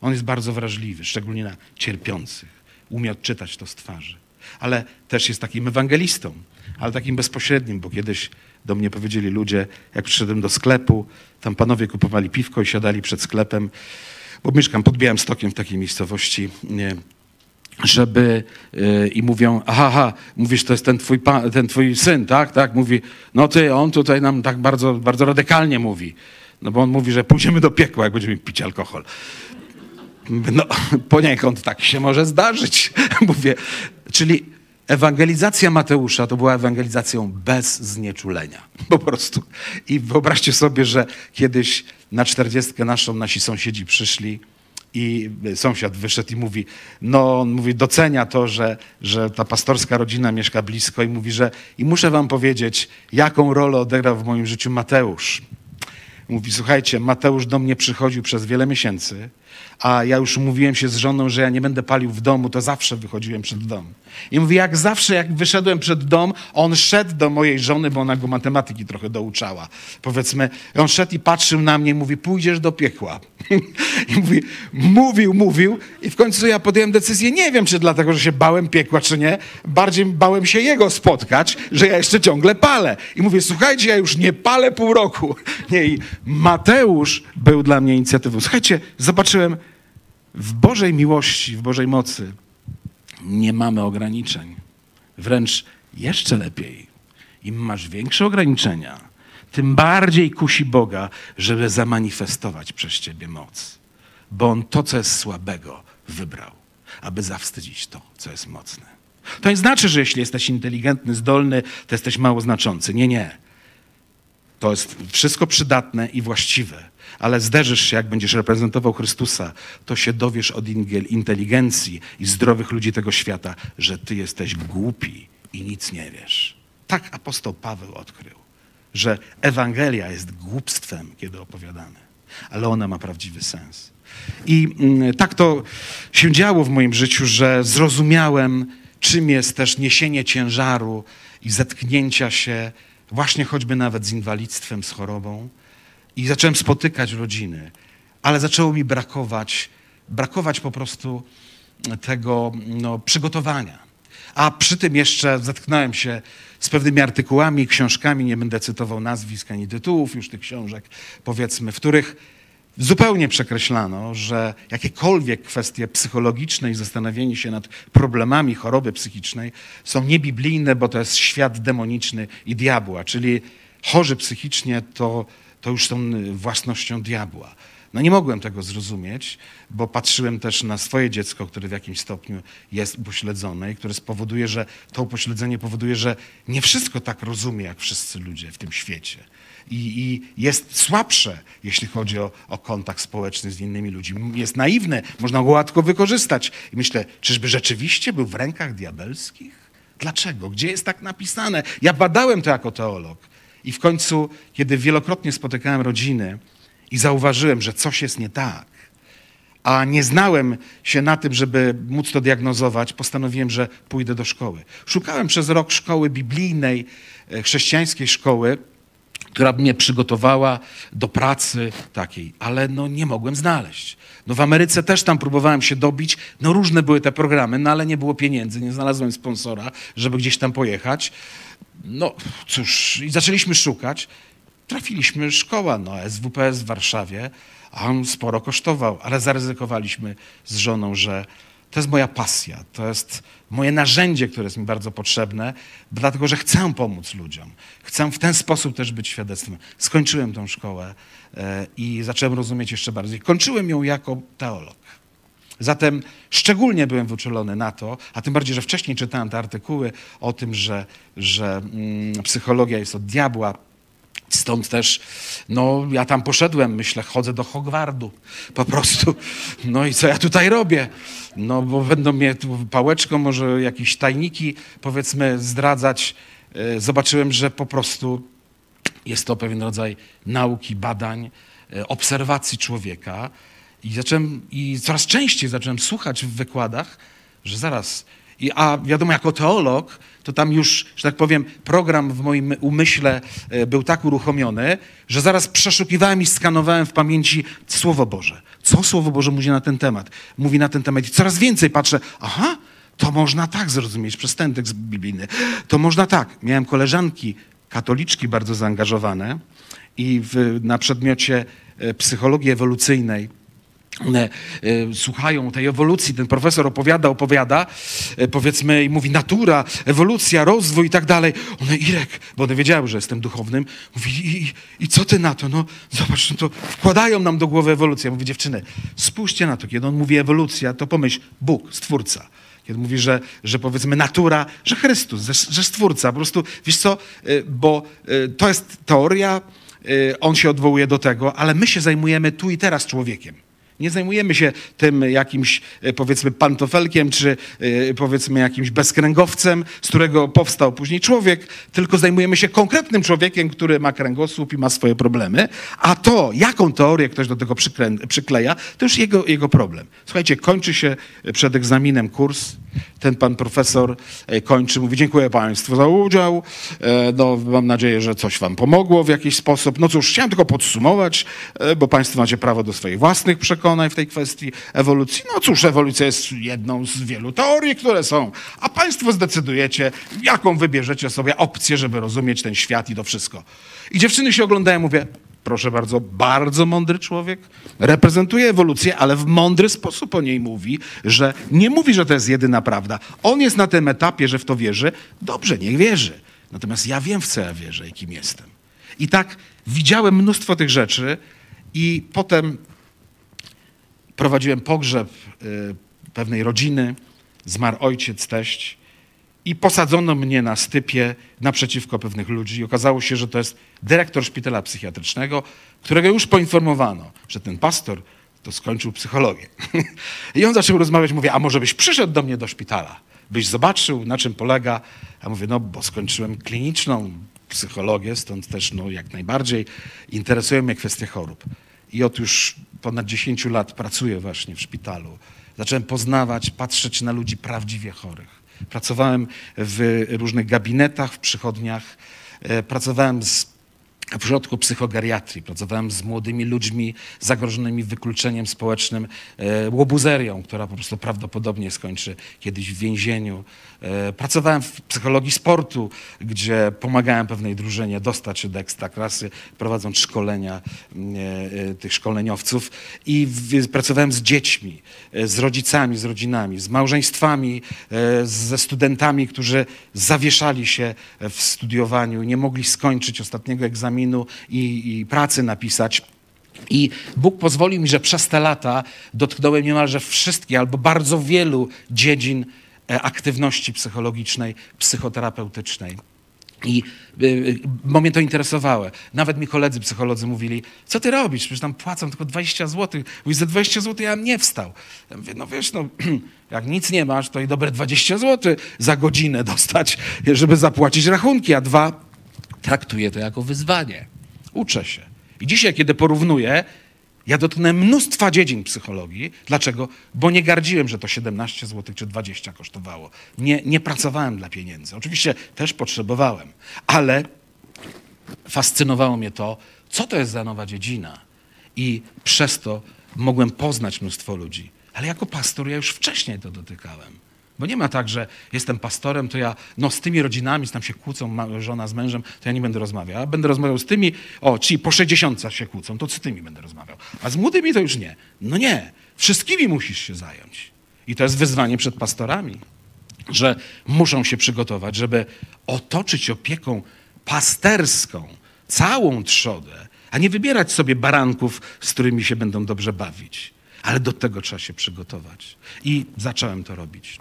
On jest bardzo wrażliwy, szczególnie na cierpiących. Umie odczytać to z twarzy. Ale też jest takim ewangelistą, ale takim bezpośrednim, bo kiedyś do mnie powiedzieli ludzie, jak przyszedłem do sklepu, tam panowie kupowali piwko i siadali przed sklepem, bo mieszkam pod Białym Stokiem w takiej miejscowości, nie, żeby yy, i mówią, aha, aha, mówisz, to jest ten twój, pa, ten twój syn, tak, tak, mówi, no ty, on tutaj nam tak bardzo, bardzo radykalnie mówi, no bo on mówi, że pójdziemy do piekła, jak będziemy pić alkohol. No, poniekąd tak się może zdarzyć, mówię, czyli Ewangelizacja Mateusza to była ewangelizacją bez znieczulenia. Po prostu. I wyobraźcie sobie, że kiedyś na czterdziestkę naszą nasi sąsiedzi przyszli i sąsiad wyszedł i mówi, no mówi, docenia to, że, że ta pastorska rodzina mieszka blisko i mówi, że i muszę wam powiedzieć, jaką rolę odegrał w moim życiu Mateusz. Mówi, słuchajcie, Mateusz do mnie przychodził przez wiele miesięcy, a ja już umówiłem się z żoną, że ja nie będę palił w domu, to zawsze wychodziłem przed dom. I mówi, jak zawsze, jak wyszedłem przed dom, on szedł do mojej żony, bo ona go matematyki trochę douczała. Powiedzmy, on szedł i patrzył na mnie i mówi, pójdziesz do piekła. I mówi, mówił, mówił i w końcu ja podjąłem decyzję, nie wiem, czy dlatego, że się bałem piekła, czy nie, bardziej bałem się jego spotkać, że ja jeszcze ciągle palę. I mówię, słuchajcie, ja już nie palę pół roku. Nie, i Mateusz był dla mnie inicjatywą. Słuchajcie, zobaczyłem, w Bożej miłości, w Bożej mocy nie mamy ograniczeń. Wręcz jeszcze lepiej. Im masz większe ograniczenia, tym bardziej kusi Boga, żeby zamanifestować przez ciebie moc. Bo On to, co jest słabego, wybrał, aby zawstydzić to, co jest mocne. To nie znaczy, że jeśli jesteś inteligentny, zdolny, to jesteś mało znaczący. Nie, nie. To jest wszystko przydatne i właściwe ale zderzysz się, jak będziesz reprezentował Chrystusa, to się dowiesz od inteligencji i zdrowych ludzi tego świata, że ty jesteś głupi i nic nie wiesz. Tak apostoł Paweł odkrył, że Ewangelia jest głupstwem, kiedy opowiadane, ale ona ma prawdziwy sens. I mm, tak to się działo w moim życiu, że zrozumiałem, czym jest też niesienie ciężaru i zetknięcia się właśnie choćby nawet z inwalidztwem, z chorobą. I zacząłem spotykać rodziny, ale zaczęło mi brakować, brakować po prostu tego no, przygotowania. A przy tym jeszcze zetknąłem się z pewnymi artykułami, książkami, nie będę cytował nazwisk ani tytułów już tych książek, powiedzmy, w których zupełnie przekreślano, że jakiekolwiek kwestie psychologiczne i zastanowienie się nad problemami choroby psychicznej są niebiblijne, bo to jest świat demoniczny i diabła, czyli chorzy psychicznie to, to już są własnością diabła. No nie mogłem tego zrozumieć, bo patrzyłem też na swoje dziecko, które w jakimś stopniu jest upośledzone i które spowoduje, że to upośledzenie powoduje, że nie wszystko tak rozumie, jak wszyscy ludzie w tym świecie. I, i jest słabsze, jeśli chodzi o, o, kontakt społeczny z innymi ludźmi. Jest naiwne, można go łatwo wykorzystać. I myślę, czyżby rzeczywiście był w rękach diabelskich? Dlaczego? Gdzie jest tak napisane? Ja badałem to jako teolog. I w końcu, kiedy wielokrotnie spotykałem rodziny, i zauważyłem, że coś jest nie tak, a nie znałem się na tym, żeby móc to diagnozować, postanowiłem, że pójdę do szkoły. Szukałem przez rok szkoły biblijnej, e, chrześcijańskiej szkoły, która mnie przygotowała do pracy takiej, ale no nie mogłem znaleźć. No w Ameryce też tam próbowałem się dobić, no różne były te programy, no ale nie było pieniędzy, nie znalazłem sponsora, żeby gdzieś tam pojechać. No cóż, i zaczęliśmy szukać trafiliśmy szkoła, no SWPS w Warszawie, a on sporo kosztował, ale zaryzykowaliśmy z żoną, że to jest moja pasja, to jest moje narzędzie, które jest mi bardzo potrzebne, dlatego że chcę pomóc ludziom. Chcę w ten sposób też być świadectwem. Skończyłem tą szkołę e, i zacząłem rozumieć jeszcze bardziej. Kończyłem ją jako teolog. Zatem szczególnie byłem wyczulony na to, a tym bardziej, że wcześniej czytałem te artykuły o tym, że, że mm, psychologia jest od diabła, Stąd też, no ja tam poszedłem, myślę, chodzę do Hogwardu po prostu. No i co ja tutaj robię? No bo będą mnie pałeczką, może jakieś tajniki, powiedzmy, zdradzać. E, zobaczyłem, że po prostu jest to pewien rodzaj nauki, badań, e, obserwacji człowieka. I, zacząłem, I coraz częściej zacząłem słuchać w wykładach, że zaraz, i, a wiadomo, jako teolog, to tam już, że tak powiem, program w moim umyśle e, był tak uruchomiony, że zaraz przeszukiwałem i skanowałem w pamięci Słowo Boże. Co Słowo Boże mówi na ten temat? Mówi na ten temat i coraz więcej patrzę, aha, to można tak zrozumieć przez ten tekst biblijny. To można tak. Miałem koleżanki katoliczki bardzo zaangażowane i w, na przedmiocie e, psychologii ewolucyjnej słuchają tej ewolucji, ten profesor opowiada, opowiada, e, powiedzmy, i mówi natura, ewolucja, rozwój i tak dalej. One, Irek, bo one wiedziały, że jestem duchownym, mówi, i, i co ty na to? No zobacz, no to wkładają nam do głowy ewolucję. Mówi, dziewczyny, spójrzcie na to, kiedy on mówi ewolucja, to pomyśl, Bóg, Stwórca. Kiedy mówi, że, że powiedzmy natura, że Chrystus, że, że Stwórca. Po prostu, wiesz co, e, bo to jest teoria, on się odwołuje do tego, ale my się zajmujemy tu i teraz człowiekiem. Nie zajmujemy się tym jakimś, e, powiedzmy, pantofelkiem, czy e, powiedzmy jakimś bezkręgowcem, z którego powstał później człowiek, tylko zajmujemy się konkretnym człowiekiem, który ma kręgosłup i ma swoje problemy, a to, jaką teorię ktoś do tego przykleja, to już jego, jego problem. Słuchajcie, kończy się przed egzaminem kurs, ten pan profesor e, kończy, mówi dziękuję państwu za udział, no, mam nadzieję, że coś wam pomogło w jakiś sposób. No cóż, chciałem tylko podsumować, bo państwo macie prawo do swoich własnych przekonań, przekonań w tej kwestii ewolucji. No cóż, ewolucja jest jedną z wielu teorii, które są, a Państwo zdecydujecie, jaką wybierzecie sobie opcję, żeby rozumieć ten świat i to wszystko. I dziewczyny się oglądają, mówię, proszę bardzo, bardzo mądry człowiek, reprezentuje ewolucję, ale w mądry sposób o niej mówi, że nie mówi, że to jest jedyna prawda. On jest na tym etapie, że w to wierzy. Dobrze, niech wierzy. Natomiast ja wiem, w co ja wierzę i kim jestem. I tak widziałem mnóstwo tych rzeczy i potem prowadziłem pogrzeb y, pewnej rodziny, zmarł ojciec, teść i posadzono mnie na stypie naprzeciwko pewnych ludzi okazało się, że to jest dyrektor szpitala psychiatrycznego, którego już poinformowano, że ten pastor to skończył psychologię. I on zaczął rozmawiać, mówię, a może byś przyszedł do mnie do szpitala, byś zobaczył, na czym polega. A mówię, no bo skończyłem kliniczną psychologię, stąd też no, jak najbardziej interesują mnie kwestie chorób. I od już ponad 10 lat pracuję właśnie w szpitalu. Zacząłem poznawać, patrzeć na ludzi prawdziwie chorych. Pracowałem w różnych gabinetach, w przychodniach, e, pracowałem z w środku psychogeriatrii. Pracowałem z młodymi ludźmi zagrożonymi wykluczeniem społecznym, e, łobuzerią, która po prostu prawdopodobnie skończy kiedyś w więzieniu. E, pracowałem w psychologii sportu, gdzie pomagałem pewnej drużynie dostać się do ekstraklasy, prowadząc szkolenia e, tych szkoleniowców. I pracowałem z dziećmi, z rodzicami, z rodzinami, z małżeństwami, ze studentami, którzy zawieszali się w studiowaniu, nie mogli skończyć ostatniego egzaminu egzaminu i, i pracy napisać. I Bóg pozwolił mi, że przez te lata dotknąłem niemalże wszystkich albo bardzo wielu dziedzin e, aktywności psychologicznej, psychoterapeutycznej. I y, bo mnie to interesowało. Nawet mi koledzy psycholodzy mówili, co ty robisz? Przecież tam płacą tylko 20 zł. Mówi, za 20 zł ja bym nie wstał. Ja mówię, no wiesz, no, jak nic nie masz, to i dobre 20 zł za godzinę dostać, żeby zapłacić rachunki, a dwa, traktuję to jako wyzwanie. Uczę się. I dzisiaj, kiedy porównuję, ja dotknę mnóstwa dziedzin psychologii. Dlaczego? Bo nie gardziłem, że to 17 zł czy 20 kosztowało. Nie, nie pracowałem dla pieniędzy. Oczywiście też potrzebowałem, ale fascynowało mnie to, co to jest za nowa dziedzina. I przez to mogłem poznać mnóstwo ludzi. Ale jako pastor ja już wcześniej to dotykałem. Bo nie ma tak, że jestem pastorem, to ja no, z tymi rodzinami, tam się kłócą żona z mężem, to ja nie będę rozmawiał. A będę rozmawiał z tymi, o, ci po 60 się kłócą, to z tymi będę rozmawiał. A z młodymi to już nie. No nie, wszystkimi musisz się zająć. I to jest wyzwanie przed pastorami, że muszą się przygotować, żeby otoczyć opieką pasterską całą trzodę, a nie wybierać sobie baranków, z którymi się będą dobrze bawić. Ale do tego trzeba się przygotować. I zacząłem to robić.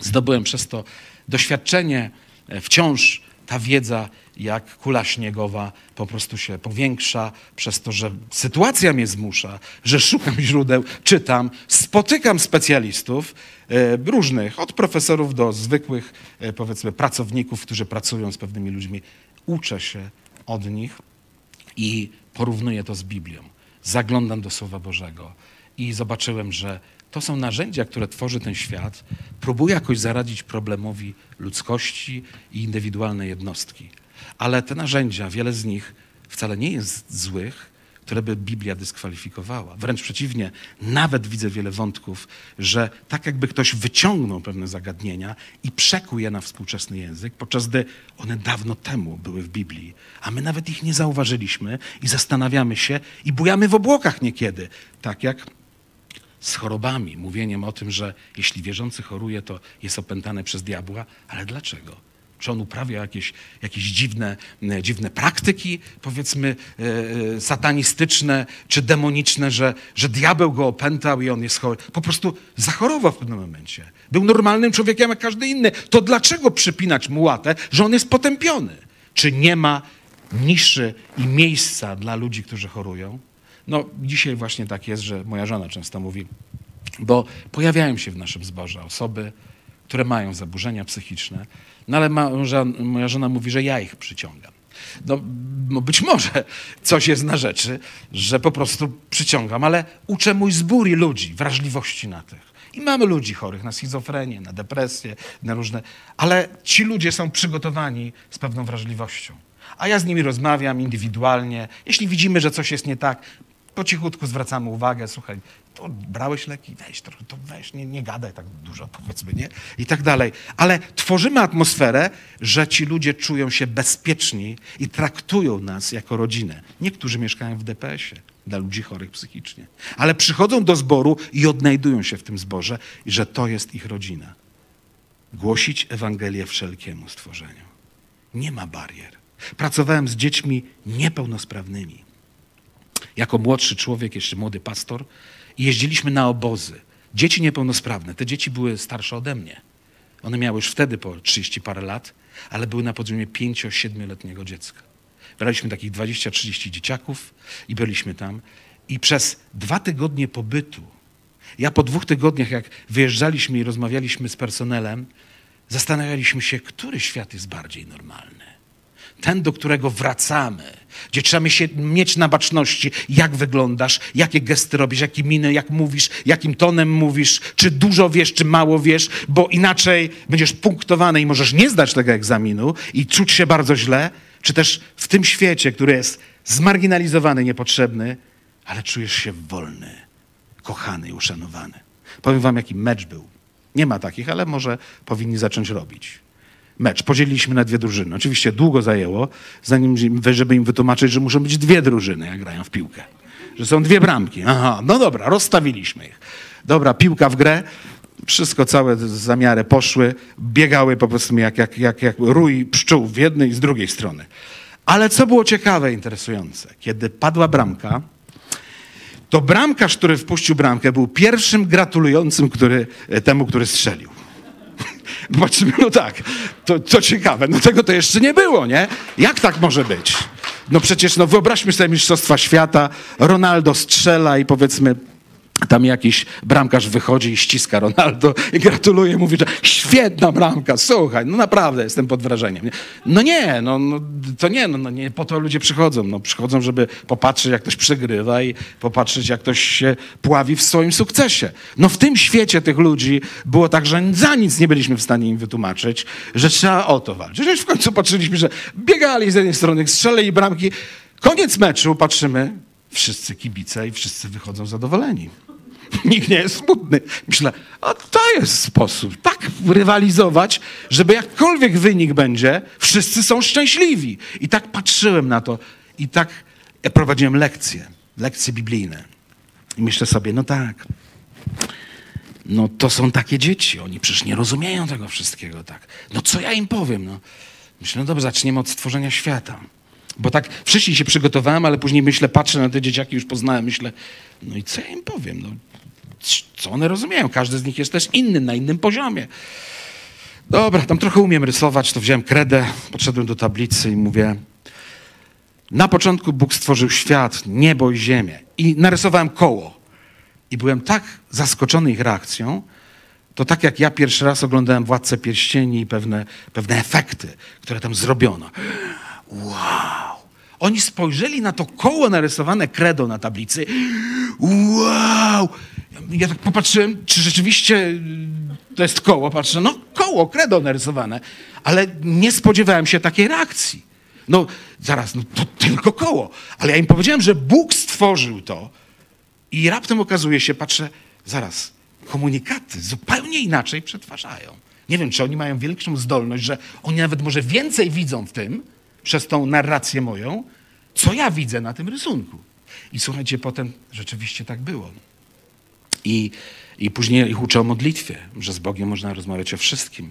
Zdobyłem przez to doświadczenie, e, wciąż ta wiedza jak kula śniegowa po prostu się powiększa przez to, że sytuacja mnie zmusza, że szukam źródeł, czytam, spotykam specjalistów e, różnych, od profesorów do zwykłych, e, powiedzmy, pracowników, którzy pracują z pewnymi ludźmi. Uczę się od nich i porównuję to z Biblią. Zaglądam do Słowa Bożego i zobaczyłem, że to są narzędzia, które tworzy ten świat, próbuje jakoś zaradzić problemowi ludzkości i indywidualnej jednostki. Ale te narzędzia, wiele z nich wcale nie jest złych, które by Biblia dyskwalifikowała. Wręcz przeciwnie, nawet widzę wiele wątków, że tak jakby ktoś wyciągnął pewne zagadnienia i przekuł je na współczesny język, podczas gdy one dawno temu były w Biblii, a my nawet ich nie zauważyliśmy i zastanawiamy się i bujamy w obłokach niekiedy, tak jak z chorobami, mówieniem o tym, że jeśli wierzący choruje, to jest opętany przez diabła, ale dlaczego? Czy on uprawia jakieś, jakieś dziwne, dziwne praktyki, powiedzmy, e, e, satanistyczne czy demoniczne, że, że diabeł go opętał i on jest chory? Po prostu zachorował w pewnym momencie. Był normalnym człowiekiem jak każdy inny. To dlaczego przypinać mu łatę, że on jest potępiony? Czy nie ma niszy i miejsca dla ludzi, którzy chorują? No, dzisiaj właśnie tak jest, że moja żona często mówi, bo pojawiają się w naszym zborze osoby, które mają zaburzenia psychiczne, no ale ma, moja żona mówi, że ja ich przyciągam. No, być może coś jest na rzeczy, że po prostu przyciągam, ale uczę mój zbór ludzi, wrażliwości na tych. I mamy ludzi chorych na schizofrenię, na depresję, na różne, ale ci ludzie są przygotowani z pewną wrażliwością. A ja z nimi rozmawiam indywidualnie. Jeśli widzimy, że coś jest nie tak, po cichutku zwracamy uwagę, słuchaj, to brałeś leki, weź trochę, to weź, nie, nie gadaj tak dużo, powiedzmy, nie? I tak dalej. Ale tworzymy atmosferę, że ci ludzie czują się bezpieczni i traktują nas jako rodzinę. Niektórzy mieszkają w DPS-ie dla ludzi chorych psychicznie. Ale przychodzą do zboru i odnajdują się w tym zborze, że to jest ich rodzina. Głosić Ewangelię wszelkiemu stworzeniu. Nie ma barier. Pracowałem z dziećmi niepełnosprawnymi jako młodszy człowiek, jeszcze młody pastor, i jeździliśmy na obozy. Dzieci niepełnosprawne, te dzieci były starsze ode mnie. One miały już wtedy po 30 parę lat, ale były na poziomie 5-7-letniego dziecka. Braliśmy takich 20-30 dzieciaków i byliśmy tam. I przez dwa tygodnie pobytu, ja po dwóch tygodniach, jak wyjeżdżaliśmy i rozmawialiśmy z personelem, zastanawialiśmy się, który świat jest bardziej normalny ten, do którego wracamy, gdzie trzeba się mieć na baczności, jak wyglądasz, jakie gesty robisz, jakie miny, jak mówisz, jakim tonem mówisz, czy dużo wiesz, czy mało wiesz, bo inaczej będziesz punktowany i możesz nie zdać tego egzaminu i czuć się bardzo źle, czy też w tym świecie, który jest zmarginalizowany, niepotrzebny, ale czujesz się wolny, kochany i uszanowany. Powiem wam, jaki mecz był. Nie ma takich, ale może powinni zacząć robić. Mecz. Podzieliliśmy na dwie drużyny. Oczywiście długo zajęło, zanim, żeby im wytłumaczyć, że muszą być dwie drużyny, jak grają w piłkę. Że są dwie bramki. Aha, no dobra, rozstawiliśmy ich. Dobra, piłka w grę. Wszystko, całe zamiary poszły. Biegały po prostu jak, jak, jak, jak rój pszczół w jednej i z drugiej strony. Ale co było ciekawe, interesujące, kiedy padła bramka, to bramkarz, który wpuścił bramkę, był pierwszym gratulującym który, temu, który strzelił. Patrzymy, no tak, to, to ciekawe, no tego to jeszcze nie było, nie? Jak tak może być? No przecież, no wyobraźmy sobie Mistrzostwa Świata, Ronaldo strzela i powiedzmy tam jakiś bramkarz wychodzi i ściska Ronaldo i gratuluje, mówi, że świetna bramka, słuchaj, no naprawdę jestem pod wrażeniem. No nie, no, no to nie, no, no, nie po to ludzie przychodzą. No, przychodzą, żeby popatrzeć, jak ktoś przegrywa i popatrzeć, jak ktoś się pławi w swoim sukcesie. No w tym świecie tych ludzi było tak, że za nic nie byliśmy w stanie im wytłumaczyć, że trzeba o to walczyć. Że w końcu patrzyliśmy, że biegali z jednej strony, strzelili bramki. Koniec meczu, patrzymy, wszyscy kibice i wszyscy wychodzą zadowoleni. Nikt nie jest smutny. Myślę, a to jest sposób. Tak rywalizować, żeby jakkolwiek wynik będzie, wszyscy są szczęśliwi. I tak patrzyłem na to i tak prowadziłem lekcje, lekcje biblijne. I myślę sobie, no tak, no to są takie dzieci, oni przecież nie rozumieją tego wszystkiego tak. No co ja im powiem? No. Myślę, no dobrze, zaczniemy od stworzenia świata. Bo tak wcześniej się przygotowałem, ale później myślę, patrzę na te dzieciaki, już poznałem, myślę, no i co ja im powiem? No, co one rozumieją? Każdy z nich jest też inny, na innym poziomie. Dobra, tam trochę umiem rysować, to wziąłem kredę, podszedłem do tablicy i mówię, na początku Bóg stworzył świat, niebo i ziemię i narysowałem koło. I byłem tak zaskoczony ich reakcją, to tak jak ja pierwszy raz oglądałem Władcę Pierścieni i pewne, pewne efekty, które tam zrobiono. Wow! Oni spojrzeli na to koło narysowane kredą na tablicy. Wow! Ja tak popatrzyłem, czy rzeczywiście to jest koło. Patrzę, no koło, kredo narysowane. Ale nie spodziewałem się takiej reakcji. No zaraz, no to tylko koło. Ale ja im powiedziałem, że Bóg stworzył to i raptem okazuje się, patrzę, zaraz, komunikaty zupełnie inaczej przetwarzają. Nie wiem, czy oni mają większą zdolność, że oni nawet może więcej widzą w tym, przez tą narrację moją, co ja widzę na tym rysunku. I słuchajcie, potem rzeczywiście tak było. I, I później ich uczę o modlitwie, że z Bogiem można rozmawiać o wszystkim.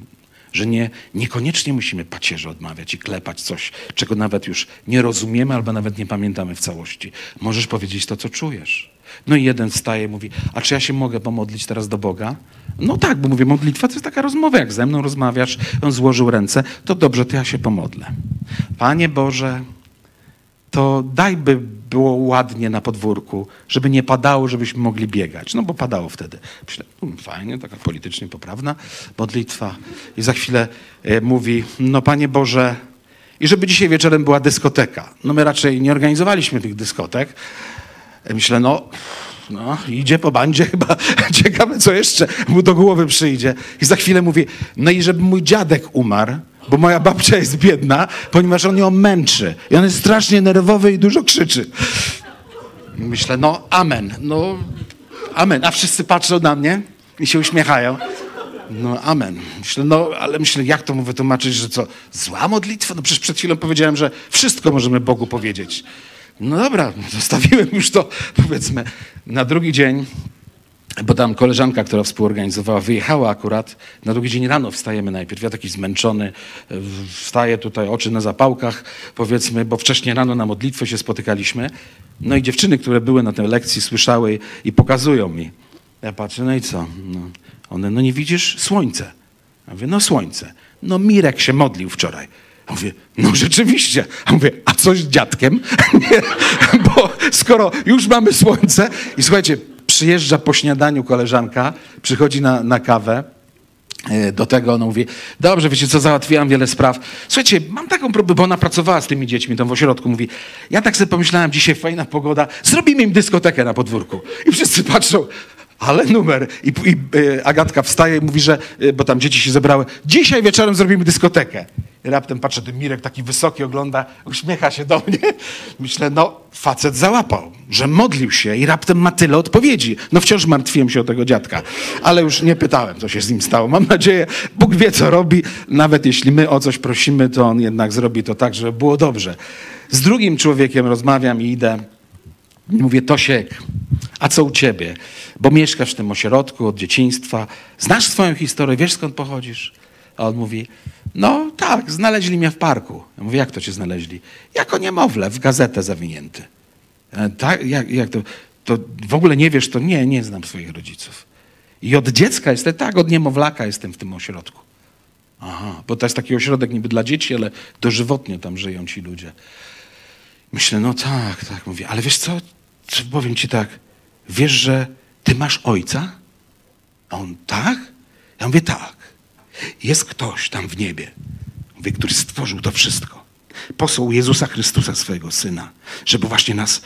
Że nie, niekoniecznie musimy pacierze odmawiać i klepać coś, czego nawet już nie rozumiemy albo nawet nie pamiętamy w całości. Możesz powiedzieć to, co czujesz. No i jeden wstaje i mówi, a czy ja się mogę pomodlić teraz do Boga? No tak, bo mówię, modlitwa to jest taka rozmowa, jak ze mną rozmawiasz, on złożył ręce, to dobrze, to ja się pomodlę. Panie Boże, to daj by było ładnie na podwórku, żeby nie padało, żebyśmy mogli biegać. No bo padało wtedy. Myślę, um, fajnie, taka politycznie poprawna modlitwa. I za chwilę e, mówi, no Panie Boże, i żeby dzisiaj wieczorem była dyskoteka. No my raczej nie organizowaliśmy tych dyskotek. E, myślę, no, no idzie po bandzie chyba, ciekawe co jeszcze mu do głowy przyjdzie. I za chwilę mówi, no i żeby mój dziadek umarł, bo moja babcia jest biedna, ponieważ on ją męczy. I on jest strasznie nerwowy i dużo krzyczy. Myślę, no amen, no amen. A wszyscy patrzą na mnie i się uśmiechają. No amen. Myślę, no ale myślę, jak to mu wytłumaczyć, że co, zła modlitwa? No przecież przed chwilą powiedziałem, że wszystko możemy Bogu powiedzieć. No dobra, zostawiłem już to, powiedzmy. Na drugi dzień bo tam koleżanka, która współorganizowała, wyjechała akurat. Na drugi dzień rano wstajemy najpierw. Ja taki zmęczony, wstaję tutaj, oczy na zapałkach, powiedzmy, bo wcześniej rano na modlitwę się spotykaliśmy. No i dziewczyny, które były na tej lekcji, słyszały i pokazują mi. Ja patrzę, no i co? No, one, no nie widzisz? Słońce. Ja mówię, no słońce. No Mirek się modlił wczoraj. Ja mówię, no rzeczywiście. Mówię, a coś z dziadkiem? Bo skoro już mamy słońce i słuchajcie, przyjeżdża po śniadaniu koleżanka, przychodzi na, na kawę, e, do tego ona mówi, dobrze, wiecie co, załatwiłam wiele spraw. Słuchajcie, mam taką próbę, bo ona pracowała z tymi dziećmi tam w ośrodku. Mówi, ja tak sobie pomyślałem, dzisiaj fajna pogoda, zrobimy im dyskotekę na podwórku. I wszyscy patrzą, ale numer. I, i e, Agatka wstaje i mówi, że, e, bo tam dzieci się zebrały, dzisiaj wieczorem zrobimy dyskotekę. I raptem patrzę, ten Mirek taki wysoki ogląda, uśmiecha się do mnie. Myślę, no facet załapał, że modlił się i raptem ma tyle odpowiedzi. No wciąż martwiłem się o tego dziadka, ale już nie pytałem, co się z nim stało. Mam nadzieję, Bóg wie, co robi. Nawet jeśli my o coś prosimy, to On jednak zrobi to tak, żeby było dobrze. Z drugim człowiekiem rozmawiam i idę. Mówię, Tosiek, a co u ciebie? Bo mieszkasz w tym ośrodku od dzieciństwa. Znasz swoją historię, wiesz skąd pochodzisz? A on mówi, no tak, znaleźli mnie w parku. Ja mówię, jak to cię znaleźli? Jako niemowlę, w gazetę zawinięty. E, tak, jak, jak to, to w ogóle nie wiesz, to nie, nie znam swoich rodziców. I od dziecka jestem, tak, od niemowlaka jestem w tym ośrodku. Aha, bo to jest taki ośrodek niby dla dzieci, ale dożywotnie tam żyją ci ludzie. Myślę, no tak, tak, mówię, ale wiesz co, powiem ci tak, wiesz, że ty masz ojca? A on, tak? Ja mówię, tak. Jest ktoś tam w niebie, mówię, który stworzył to wszystko. Posłał Jezusa Chrystusa, swojego Syna, żeby właśnie nas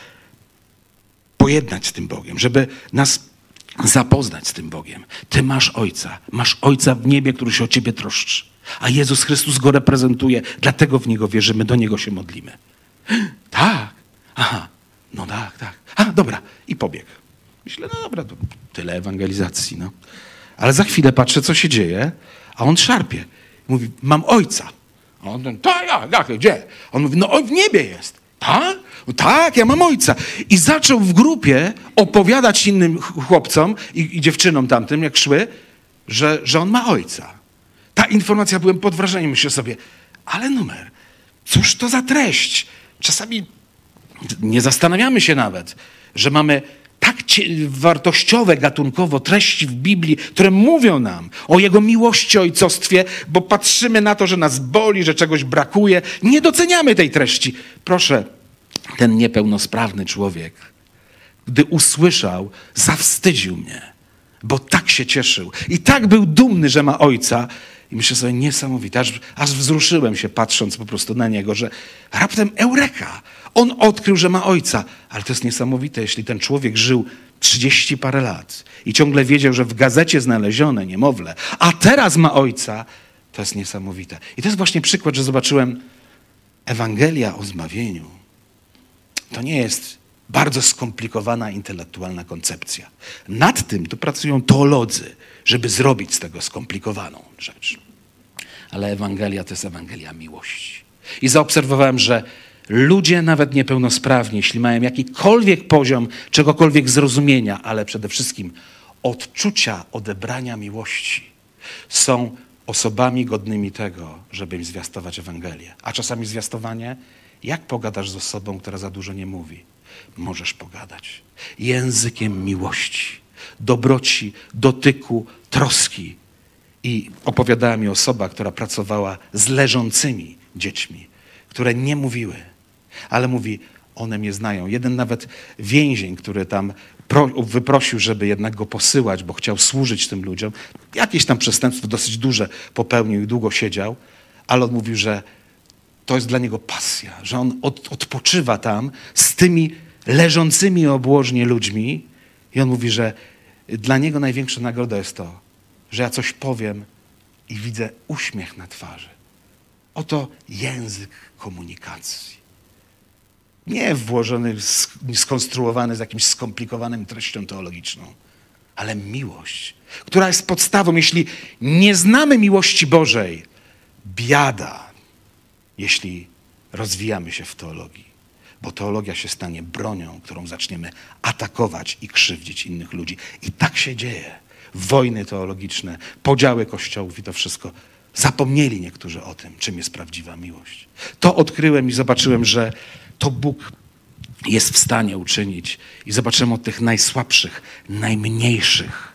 pojednać z tym Bogiem, żeby nas zapoznać z tym Bogiem. Ty masz Ojca, masz Ojca w niebie, który się o Ciebie troszczy. A Jezus Chrystus go reprezentuje, dlatego w Niego wierzymy, do Niego się modlimy. Tak, aha, no tak, tak. A, dobra, i pobiegł. Myślę, no dobra, to tyle ewangelizacji, no. Ale za chwilę patrzę, co się dzieje, a on szarpie. Mówi, mam ojca. A on, tak, jak, jak, gdzie? On mówi, no w niebie jest. Tak? Tak, ja mam ojca. I zaczął w grupie opowiadać innym chłopcom i, i dziewczynom tamtym, jak szły, że, że on ma ojca. Ta informacja, byłem pod wrażeniem, myślę sobie, ale numer, cóż to za treść? Czasami nie zastanawiamy się nawet, że mamy tak wartościowe gatunkowo treści w Biblii, które mówią nam o Jego miłości, ojcostwie, bo patrzymy na to, że nas boli, że czegoś brakuje. Nie doceniamy tej treści. Proszę, ten niepełnosprawny człowiek, gdy usłyszał, zawstydził mnie, bo tak się cieszył i tak był dumny, że ma ojca. I myślę sobie, niesamowite, aż, aż wzruszyłem się patrząc po prostu na niego, że raptem eureka, on odkrył, że ma ojca. Ale to jest niesamowite, jeśli ten człowiek żył trzydzieści parę lat i ciągle wiedział, że w gazecie znalezione niemowlę, a teraz ma ojca, to jest niesamowite. I to jest właśnie przykład, że zobaczyłem Ewangelia o zbawieniu. To nie jest bardzo skomplikowana intelektualna koncepcja. Nad tym tu pracują teolodzy, żeby zrobić z tego skomplikowaną rzecz. Ale Ewangelia to jest Ewangelia miłości. I zaobserwowałem, że Ludzie, nawet niepełnosprawni, jeśli mają jakikolwiek poziom czegokolwiek zrozumienia, ale przede wszystkim odczucia odebrania miłości, są osobami godnymi tego, żeby im zwiastować Ewangelię. A czasami zwiastowanie, jak pogadasz z osobą, która za dużo nie mówi? Możesz pogadać językiem miłości, dobroci, dotyku, troski. I opowiadała mi osoba, która pracowała z leżącymi dziećmi, które nie mówiły ale mówi, one mnie znają. Jeden nawet więzień, który tam wyprosił, żeby jednak go posyłać, bo chciał służyć tym ludziom, jakieś tam przestępstwo dosyć duże popełnił i długo siedział, ale on mówił, że to jest dla niego pasja, że on od, odpoczywa tam z tymi leżącymi obłożnie ludźmi i on mówi, że dla niego największa nagroda jest to, że ja coś powiem i widzę uśmiech na twarzy. Oto język komunikacji nie włożony, skonstruowany z jakimś skomplikowanym treścią teologiczną, ale miłość, która jest podstawą. Jeśli nie znamy miłości Bożej, biada, jeśli rozwijamy się w teologii. Bo teologia się stanie bronią, którą zaczniemy atakować i krzywdzić innych ludzi. I tak się dzieje. Wojny teologiczne, podziały kościołów i to wszystko. Zapomnieli niektórzy o tym, czym jest prawdziwa miłość. To odkryłem i zobaczyłem, że to Bóg jest w stanie uczynić. I zobaczymy od tych najsłabszych, najmniejszych,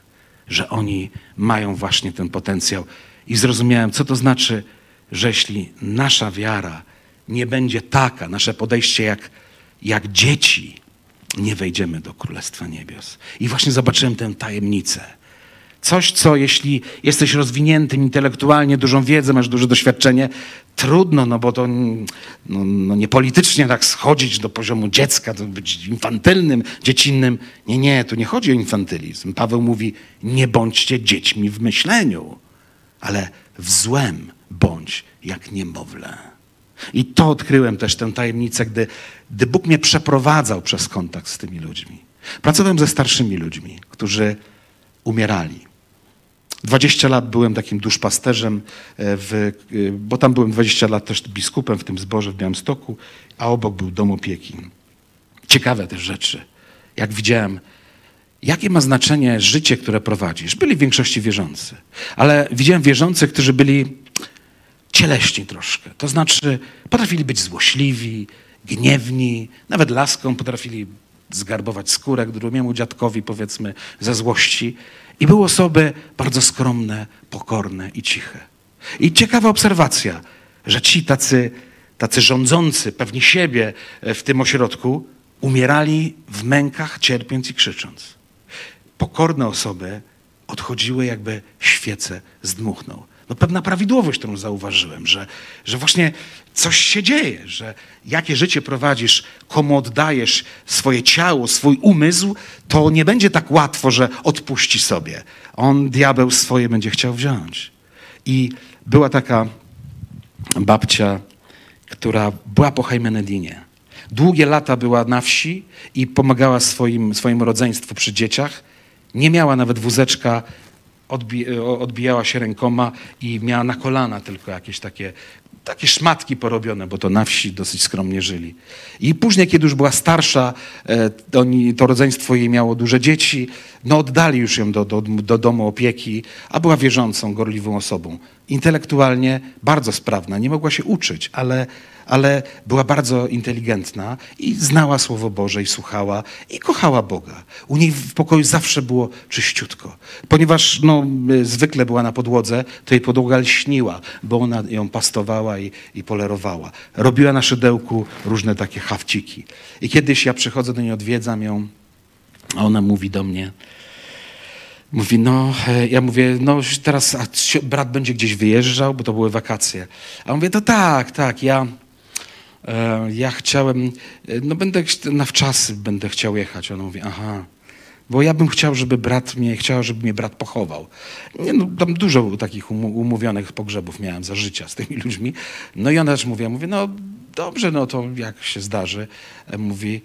że oni mają właśnie ten potencjał. I zrozumiałem, co to znaczy, że jeśli nasza wiara nie będzie taka, nasze podejście jak, jak dzieci, nie wejdziemy do Królestwa Niebios. I właśnie zobaczyłem tę tajemnicę Coś, co jeśli jesteś rozwiniętym intelektualnie, dużą wiedzę, masz duże doświadczenie, trudno, no bo to no, no nie politycznie tak schodzić do poziomu dziecka, to być infantylnym, dziecinnym. Nie, nie, tu nie chodzi o infantylizm. Paweł mówi, nie bądźcie dziećmi w myśleniu, ale w złem bądź jak niemowlę. I to odkryłem też tę tajemnicę, gdy, gdy Bóg mnie przeprowadzał przez kontakt z tymi ludźmi. Pracowałem ze starszymi ludźmi, którzy umierali. 20 lat byłem takim duszpasterzem, e, w, e, bo tam byłem 20 lat też biskupem w tym zborze w Białymstoku, a obok był dom opieki. Ciekawe też rzeczy. Jak widziałem, jakie ma znaczenie życie, które prowadzisz. Byli w większości wierzący, ale widziałem wierzących, którzy byli cieleśni troszkę. To znaczy potrafili być złośliwi, gniewni, nawet laską potrafili zgarbować skórę drugiemu dziadkowi, powiedzmy, ze złości. I były osoby bardzo skromne, pokorne i ciche. I ciekawa obserwacja, że ci tacy, tacy rządzący, pewni siebie w tym ośrodku, umierali w mękach, cierpiąc i krzycząc. Pokorne osoby odchodziły, jakby świece zdmuchnął no pewna prawidłowość, którą zauważyłem, że, że właśnie coś się dzieje, że jakie życie prowadzisz, komu oddajesz swoje ciało, swój umysł, to nie będzie tak łatwo, że odpuści sobie. On, diabeł, swoje będzie chciał wziąć. I była taka babcia, która była po Heimenedinie. Długie lata była na wsi i pomagała swoim, swojemu rodzeństwu przy dzieciach. Nie miała nawet wózeczka odbijała się rękoma i miała na kolana tylko jakieś takie, takie szmatki porobione, bo to na wsi dosyć skromnie żyli. I później, kiedy już była starsza, e, to, to rodzeństwo jej miało duże dzieci, no oddali już ją do, do, do domu opieki, a była wierzącą, gorliwą osobą. Intelektualnie bardzo sprawna, nie mogła się uczyć, ale ale była bardzo inteligentna i znała Słowo Boże i słuchała i kochała Boga. U niej w pokoju zawsze było czyściutko. Ponieważ no, zwykle była na podłodze, to jej podłoga lśniła, bo ona ją pastowała i, i polerowała. Robiła na szydełku różne takie hawciki. I kiedyś ja przychodzę do niej, odwiedzam ją, a ona mówi do mnie, Mówi, no, ja mówię, no teraz brat będzie gdzieś wyjeżdżał, bo to były wakacje. A on mówi, to tak, tak, ja, E, ja chciałem, e, no będę na wczasy będę chciał jechać. Ona mówi, aha, bo ja bym chciał, żeby brat mnie, chciał, żeby mnie brat pochował. Nie, no, tam dużo takich umówionych pogrzebów miałem za życia z tymi ludźmi. No i ona też mówi, ja mówię, no dobrze, no to jak się zdarzy, e, mówi,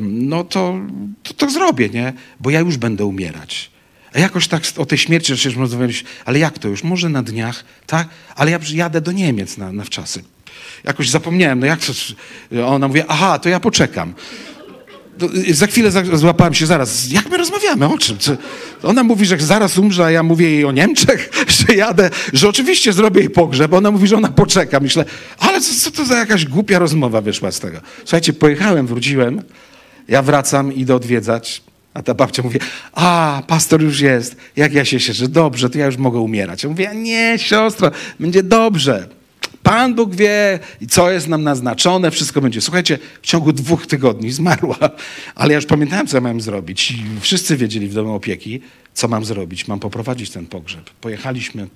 no to, to, to zrobię, nie? Bo ja już będę umierać. A jakoś tak o tej śmierci przecież rozmawialiśmy, ale jak to już? Może na dniach, tak? Ale ja jadę do Niemiec na, na wczasy jakoś zapomniałem, no jak to? Ona mówi, aha, to ja poczekam. Y, za chwilę złapałem się zaraz. Jak my rozmawiamy? O czym? Co? Ona mówi, że zaraz umrze, a ja mówię jej o Niemczech, że jadę, że oczywiście zrobię jej pogrzeb. Ona mówi, że ona poczeka. Myślę, ale co, co to za jakaś głupia rozmowa wyszła z tego? Słuchajcie, pojechałem, wróciłem. Ja wracam, idę odwiedzać. A ta babcia mówi, a, pastor już jest. Jak ja się cieszę, dobrze, to ja już mogę umierać. Ja mówię, nie, siostro, będzie dobrze. Pan Bóg wie, co jest nam naznaczone, wszystko będzie. Słuchajcie, w ciągu dwóch tygodni zmarła, ale ja już pamiętałem, co ja miałem zrobić. I wszyscy wiedzieli w domu opieki, co mam zrobić. Mam poprowadzić ten pogrzeb. Pojechaliśmy,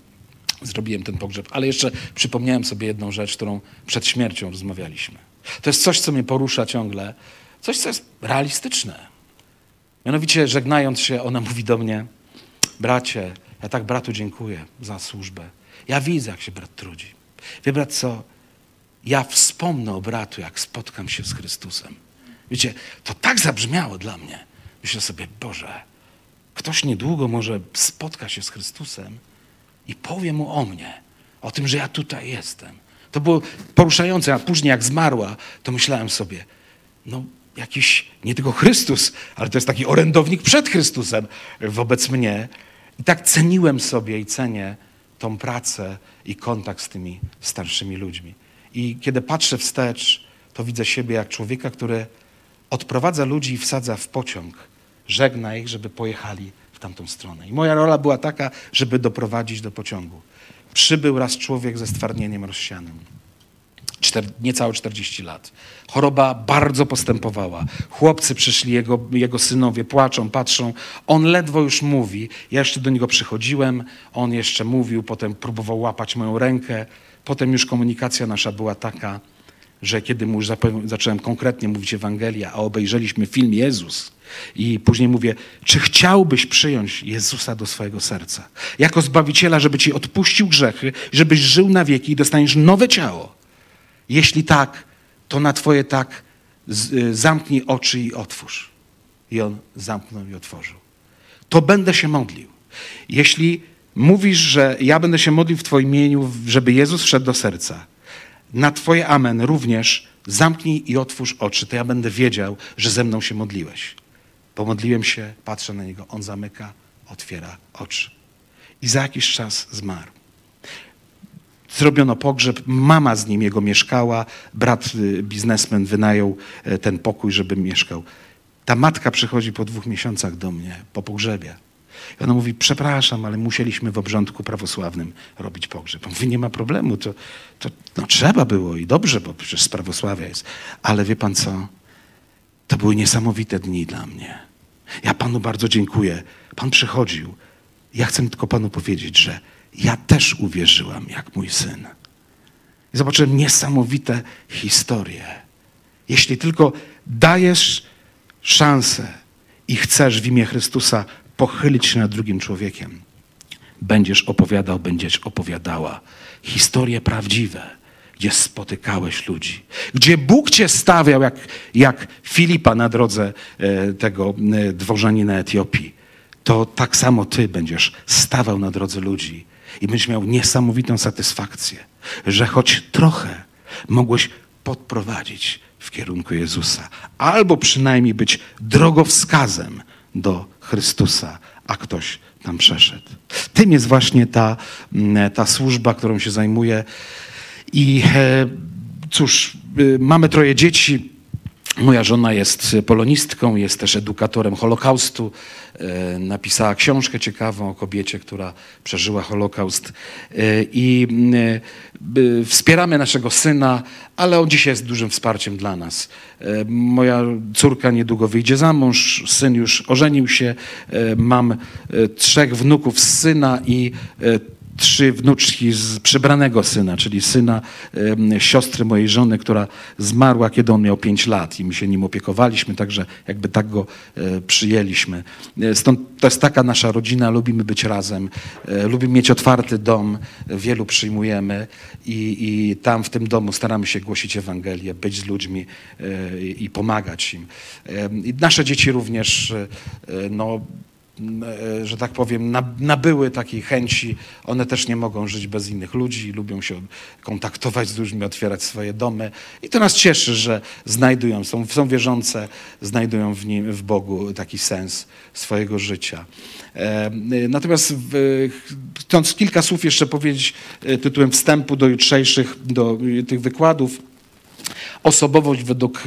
zrobiłem ten pogrzeb, ale jeszcze przypomniałem sobie jedną rzecz, którą przed śmiercią rozmawialiśmy. To jest coś, co mnie porusza ciągle, coś, co jest realistyczne. Mianowicie, żegnając się, ona mówi do mnie, bracie, ja tak bratu dziękuję za służbę. Ja widzę, jak się brat trudzi. Wie co? Ja wspomnę o bratu, jak spotkam się z Chrystusem. Wiecie, to tak zabrzmiało dla mnie. Myślę sobie, Boże, ktoś niedługo może spotka się z Chrystusem i powie mu o mnie, o tym, że ja tutaj jestem. To było poruszające, a później jak zmarła, to myślałem sobie, no jakiś nie tylko Chrystus, ale to jest taki orędownik przed Chrystusem wobec mnie. I tak ceniłem sobie i cenię tą pracę i kontakt z tymi starszymi ludźmi. I kiedy patrzę wstecz, to widzę siebie jak człowieka, który odprowadza ludzi i wsadza w pociąg, żegna ich, żeby pojechali w tamtą stronę. I moja rola była taka, żeby doprowadzić do pociągu. Przybył raz człowiek ze stwardnieniem rozsianym czter, niecałe 40 lat. Choroba bardzo postępowała. Chłopcy przyszli, jego, jego synowie płaczą, patrzą. On ledwo już mówi. Ja jeszcze do niego przychodziłem, on jeszcze mówił, potem próbował łapać moją rękę. Potem już komunikacja nasza była taka, że kiedy mu już zacząłem konkretnie mówić Ewangelia, a obejrzeliśmy film Jezus, I później mówię, czy chciałbyś przyjąć Jezusa do swojego serca? Jako Zbawiciela, żeby ci odpuścił grzechy, żebyś żył na wieki i dostaniesz nowe ciało. Jeśli tak, to na twoje tak y, zamknij oczy i otwórz. I on zamknął i otworzył. To będę się modlił. Jeśli mówisz, że ja będę się modlił w Twoim imieniu, żeby Jezus wszedł do serca, na Twoje amen również zamknij i otwórz oczy, to ja będę wiedział, że ze mną się modliłeś. Pomodliłem się, patrzę na niego, on zamyka, otwiera oczy. I za jakiś czas zmarł. Zrobiono pogrzeb, mama z nim jego mieszkała, brat y, biznesmen wynajął e, ten pokój, żeby mieszkał. Ta matka przychodzi po dwóch miesiącach do mnie, po pogrzebie. I ona mówi, przepraszam, ale musieliśmy w obrządku prawosławnym robić pogrzeb. Mówi, nie ma problemu, to, to no, trzeba było i dobrze, bo przecież z prawosławia jest. Ale wie pan co? To były niesamowite dni dla mnie. Ja panu bardzo dziękuję. Pan przychodził. Ja chcę tylko panu powiedzieć, że ja też uwierzyłam jak mój syn. I zobaczyłem niesamowite historie. Jeśli tylko dajesz szansę i chcesz w imię Chrystusa pochylić się nad drugim człowiekiem, będziesz opowiadał, będziesz opowiadała historie prawdziwe, gdzie spotykałeś ludzi, gdzie Bóg cię stawiał jak, jak Filipa na drodze e, tego e, dworzanina Etiopii. To tak samo ty będziesz stawał na drodze ludzi i będziesz miał niesamowitą satysfakcję, że choć trochę mogłeś podprowadzić w kierunku Jezusa, albo przynajmniej być drogowskazem do Chrystusa, a ktoś tam przeszedł. Tym jest właśnie ta, mm, ta służba, którą się zajmuję. I e, cóż, y, mamy troje dzieci. Moja żona jest polonistką, jest też edukatorem Holokaustu. E, napisała książkę ciekawą o kobiecie, która przeżyła Holokaust. E, I e, wspieramy naszego syna, ale on dzisiaj jest dużym wsparciem dla nas. Moja córka niedługo wyjdzie za mąż, syn już ożenił się. Mam trzech wnuków z syna i trzy wnuczki z przybranego syna, czyli syna y, siostry mojej żony, która zmarła, kiedy on miał pięć lat i my się nim opiekowaliśmy, także jakby tak go y, przyjęliśmy. Stąd to jest taka nasza rodzina, lubimy być razem, y, lubimy mieć otwarty dom, wielu przyjmujemy i, i tam w tym domu staramy się głosić Ewangelię, być z ludźmi i pomagać im. Nasze dzieci również no, E, że tak powiem, nabyły takiej chęci. One też nie mogą żyć bez innych ludzi, lubią się kontaktować z ludźmi, otwierać swoje domy. I to nas cieszy, że znajdują, są, są wierzące, znajdują w, nim, w Bogu taki sens swojego życia. E, natomiast chcąc kilka słów jeszcze powiedzieć e, tytułem wstępu do jutrzejszych, do tych wykładów, osobowość według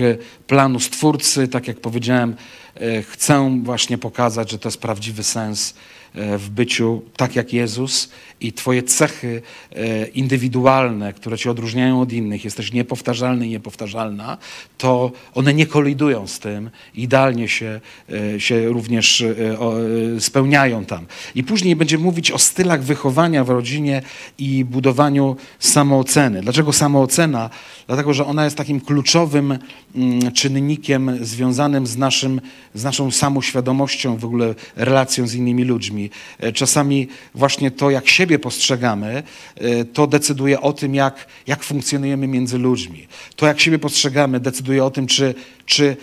planu Stwórcy, tak jak powiedziałem, E, chcę właśnie pokazać, że to jest prawdziwy sens e, w byciu tak jak Jezus i Twoje cechy e, indywidualne, które Cię odróżniają od innych, jesteś niepowtarzalny i niepowtarzalna, to one nie kolidują z tym, idealnie się, się również spełniają tam. I później będziemy mówić o stylach wychowania w rodzinie i budowaniu samooceny. Dlaczego samoocena? Dlatego, że ona jest takim kluczowym mm, czynnikiem związanym z naszym z naszą samoświadomością, w ogóle relacją z innymi ludźmi. E, czasami właśnie to, jak siebie postrzegamy, e, to decyduje o tym, jak, jak funkcjonujemy między ludźmi. To, jak siebie postrzegamy, decyduje o tym, czy, czy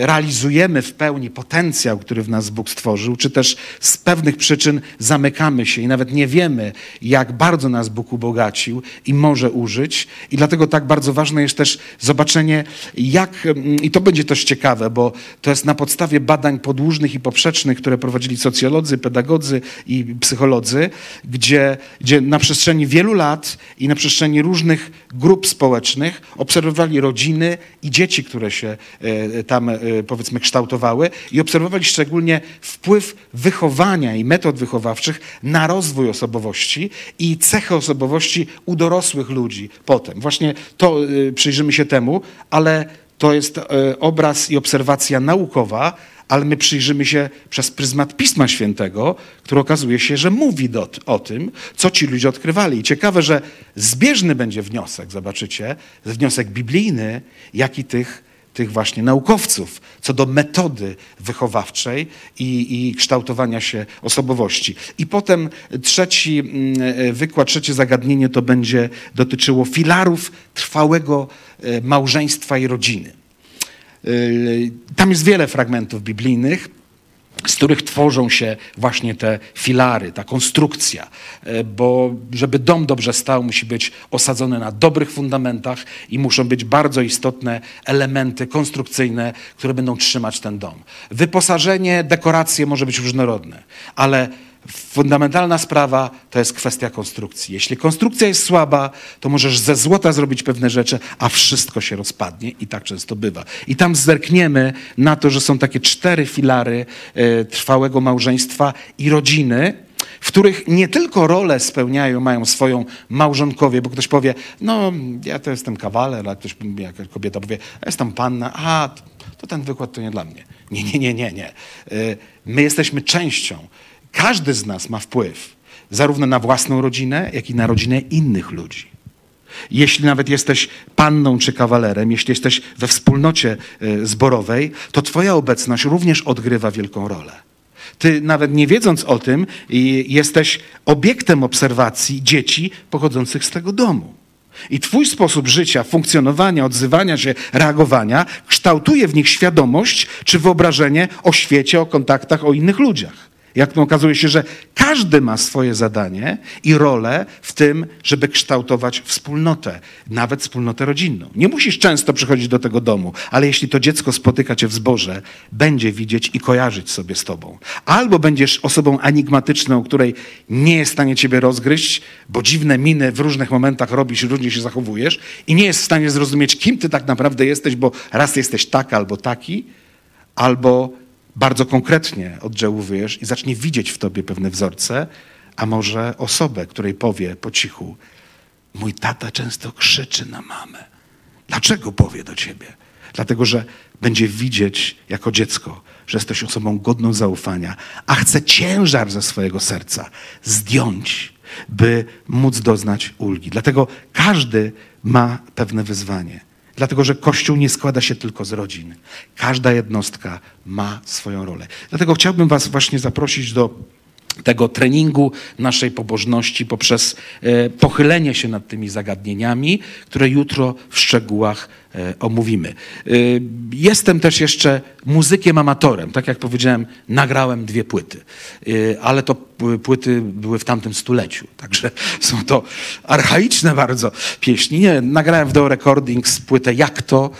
realizujemy w pełni potencjał, który w nas Bóg stworzył, czy też z pewnych przyczyn zamykamy się i nawet nie wiemy, jak bardzo nas Bóg ubogacił i może użyć. I dlatego tak bardzo ważne jest też zobaczenie, jak, i to będzie też ciekawe, bo to jest na podstawie badań podłużnych i poprzecznych, które prowadzili socjolodzy, pedagodzy i psycholodzy, gdzie, gdzie na przestrzeni wielu lat i na przestrzeni różnych grup społecznych obserwowali rodziny i dzieci, które się e, tam e, powiedzmy kształtowały i obserwowali szczególnie wpływ wychowania i metod wychowawczych na rozwój osobowości i cechy osobowości u dorosłych ludzi potem. Właśnie to e, przyjrzymy się temu, ale to jest e, obraz i obserwacja naukowa, ale my przyjrzymy się przez pryzmat Pisma Świętego, który okazuje się, że mówi do, o tym, co ci ludzie odkrywali. I ciekawe, że zbieżny będzie wniosek, zobaczycie, wniosek biblijny, jak i tych tych właśnie naukowców co do metody wychowawczej i, i kształtowania się osobowości. I potem trzeci mm, wykład, trzecie zagadnienie to będzie dotyczyło filarów trwałego e, małżeństwa i rodziny. E, tam jest wiele fragmentów biblijnych z których tworzą się właśnie te filary, ta konstrukcja, e, bo żeby dom dobrze stał, musi być osadzony na dobrych fundamentach i muszą być bardzo istotne elementy konstrukcyjne, które będą trzymać ten dom. Wyposażenie, dekoracje może być różnorodne, ale Fundamentalna sprawa to jest kwestia konstrukcji. Jeśli konstrukcja jest słaba, to możesz ze złota zrobić pewne rzeczy, a wszystko się rozpadnie i tak często bywa. I tam zerkniemy na to, że są takie cztery filary e, trwałego małżeństwa i rodziny, w których nie tylko rolę spełniają, mają swoją małżonkowie, bo ktoś powie, no ja to jestem kawaler, a ktoś, kobieta powie, ja jestem panna, a to ten wykład to nie dla mnie. Nie, nie, nie, nie, nie. E, my jesteśmy częścią każdy z nas ma wpływ zarówno na własną rodzinę, jak i na rodzinę innych ludzi. Jeśli nawet jesteś panną czy kawalerem, jeśli jesteś we wspólnocie e, zborowej, to Twoja obecność również odgrywa wielką rolę. Ty nawet nie wiedząc o tym, jesteś obiektem obserwacji dzieci pochodzących z tego domu. I Twój sposób życia, funkcjonowania, odzywania się, reagowania kształtuje w nich świadomość czy wyobrażenie o świecie, o kontaktach, o innych ludziach. Jak okazuje się, że każdy ma swoje zadanie i rolę w tym, żeby kształtować wspólnotę, nawet wspólnotę rodzinną. Nie musisz często przychodzić do tego domu, ale jeśli to dziecko spotyka cię w zborze, będzie widzieć i kojarzyć sobie z tobą. Albo będziesz osobą enigmatyczną, której nie jest w stanie ciebie rozgryźć, bo dziwne miny w różnych momentach robisz różnie się zachowujesz i nie jest w stanie zrozumieć, kim ty tak naprawdę jesteś, bo raz jesteś taka albo taki, albo bardzo konkretnie oddziałujesz i zacznie widzieć w tobie pewne wzorce, a może osobę, której powie po cichu: Mój tata często krzyczy na mamę. Dlaczego powie do ciebie? Dlatego, że będzie widzieć jako dziecko, że jesteś osobą godną zaufania, a chce ciężar ze swojego serca zdjąć, by móc doznać ulgi. Dlatego każdy ma pewne wyzwanie. Dlatego, że Kościół nie składa się tylko z rodzin. Każda jednostka ma swoją rolę. Dlatego chciałbym Was właśnie zaprosić do tego treningu naszej pobożności poprzez e, pochylenie się nad tymi zagadnieniami, które jutro w szczegółach omówimy. E, jestem też jeszcze muzykiem amatorem. Tak jak powiedziałem, nagrałem dwie płyty, ale to płyty były w tamtym stuleciu, także są to archaiczne bardzo pieśni. Nie, nagrałem w Do Recordings płytę Jak to,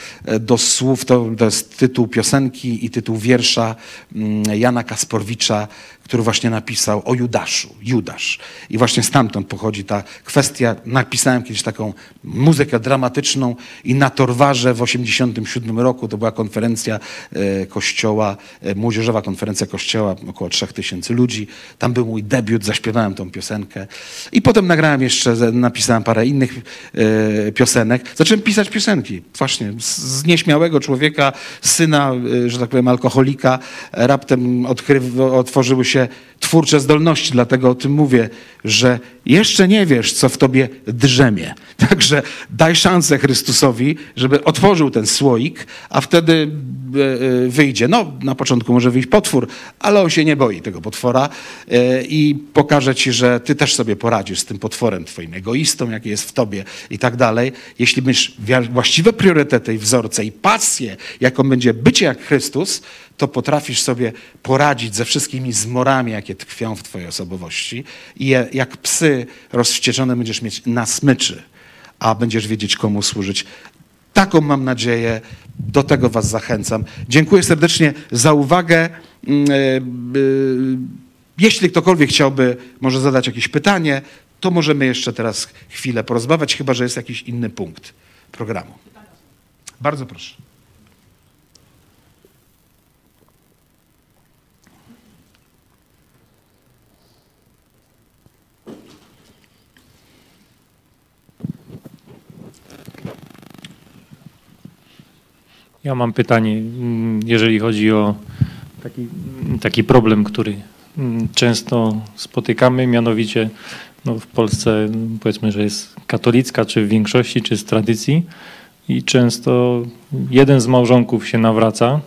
do słów, to, to jest tytuł piosenki i tytuł wiersza mm, Jana Kasprowicza, który właśnie napisał o Judaszu, Judasz. I właśnie stamtąd pochodzi ta kwestia. Napisałem kiedyś taką muzykę dramatyczną i na Torwarze w 87 roku, to była konferencja e, kościoła, e, młodzieżowa konferencja kościoła, około 3000 ludzi. Tam był mój debiut, zaśpiewałem tą piosenkę. I potem nagrałem jeszcze, napisałem parę innych e, piosenek. Zacząłem pisać piosenki, właśnie z nieśmiałego człowieka, syna, że tak powiem, alkoholika. Raptem odkryw, otworzyły się twórcze zdolności, dlatego o tym mówię, że jeszcze nie wiesz, co w tobie drzemie. Także daj szansę Chrystusowi, żeby otworzył ten słoik, a wtedy e, e, wyjdzie. No, na początku może wyjść potwór, ale on się nie boi tego potwora e, i pokaże ci, że ty też sobie poradzisz z tym potworem twoim egoistą, jaki jest w tobie i tak dalej. Jeśli masz właściwe priorytety i wzorce i pasję, jaką będzie bycie jak Chrystus, to potrafisz sobie poradzić ze wszystkimi zmorami, jakie tkwią w twojej osobowości i je, jak psy rozwścieczone będziesz mieć na smyczy, a będziesz wiedzieć, komu służyć. Taką mam nadzieję, do tego was zachęcam. Dziękuję serdecznie za uwagę. Mm, e, e, jeśli ktokolwiek chciałby może zadać jakieś pytanie, to możemy jeszcze teraz chwilę porozmawiać, chyba że jest jakiś inny punkt programu. Bardzo proszę. Ja mam pytanie, mm, jeżeli chodzi o taki, taki problem, który mm, często spotykamy, mianowicie no w Polsce powiedzmy, że jest katolicka, czy w większości, czy z tradycji, i często jeden z małżonków się nawraca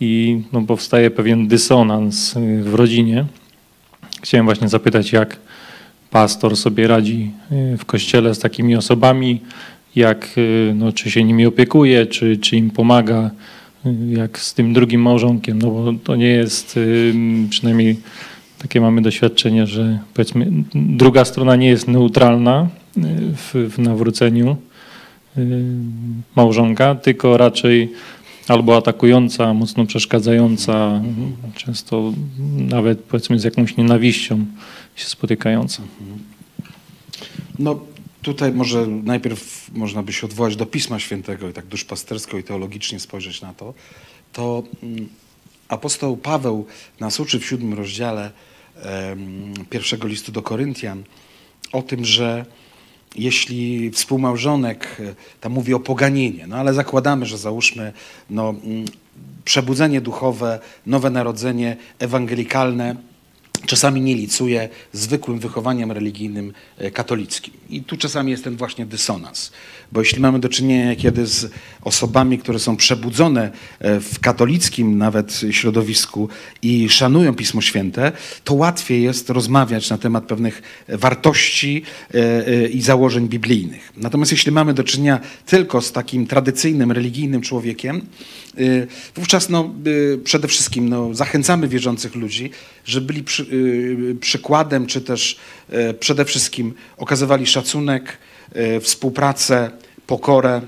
i no, powstaje pewien dysonans y, w rodzinie. Chciałem właśnie zapytać, jak pastor sobie radzi y, w kościele z takimi osobami, jak, y, no, czy się nimi opiekuje, czy, czy im pomaga, y, jak z tym drugim małżonkiem, no bo to nie jest, y, przynajmniej takie mamy doświadczenie, że powiedzmy druga strona nie jest neutralna w, w nawróceniu małżonka, tylko raczej albo atakująca, mocno przeszkadzająca, często nawet powiedzmy z jakąś nienawiścią się spotykająca. No tutaj może najpierw można by się odwołać do Pisma Świętego i tak duszpastersko i teologicznie spojrzeć na to. To mm, apostoł Paweł nas uczy w siódmym rozdziale pierwszego listu do Koryntian o tym, że jeśli współmałżonek, e, tam mówi o poganienie, no ale zakładamy, że załóżmy no, mm, przebudzenie duchowe, nowe narodzenie ewangelikalne, czasami nie licuje zwykłym wychowaniem religijnym e, katolickim. I tu czasami jest ten właśnie dysonans. Bo jeśli mamy do czynienia kiedy z osobami, które są przebudzone e, w katolickim nawet środowisku i szanują Pismo Święte, to łatwiej jest rozmawiać na temat pewnych wartości e, i założeń biblijnych. Natomiast jeśli mamy do czynienia tylko z takim tradycyjnym, religijnym człowiekiem, wówczas no, y, przede wszystkim no, zachęcamy wierzących ludzi, żeby byli przy, y, przykładem, czy też y, przede wszystkim okazywali szacunek, y, współpracę, pokorę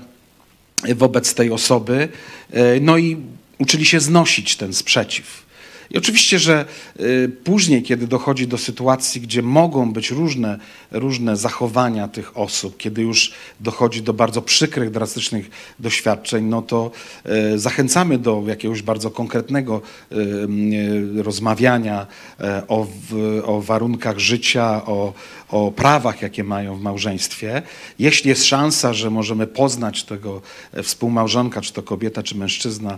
wobec tej osoby, y, no i uczyli się znosić ten sprzeciw. I oczywiście, że y, później, kiedy dochodzi do sytuacji, gdzie mogą być różne, różne zachowania tych osób, kiedy już dochodzi do bardzo przykrych, drastycznych doświadczeń, no to y, zachęcamy do jakiegoś bardzo konkretnego y, rozmawiania o, o warunkach życia, o, o prawach, jakie mają w małżeństwie. Jeśli jest szansa, że możemy poznać tego współmałżonka, czy to kobieta, czy mężczyzna,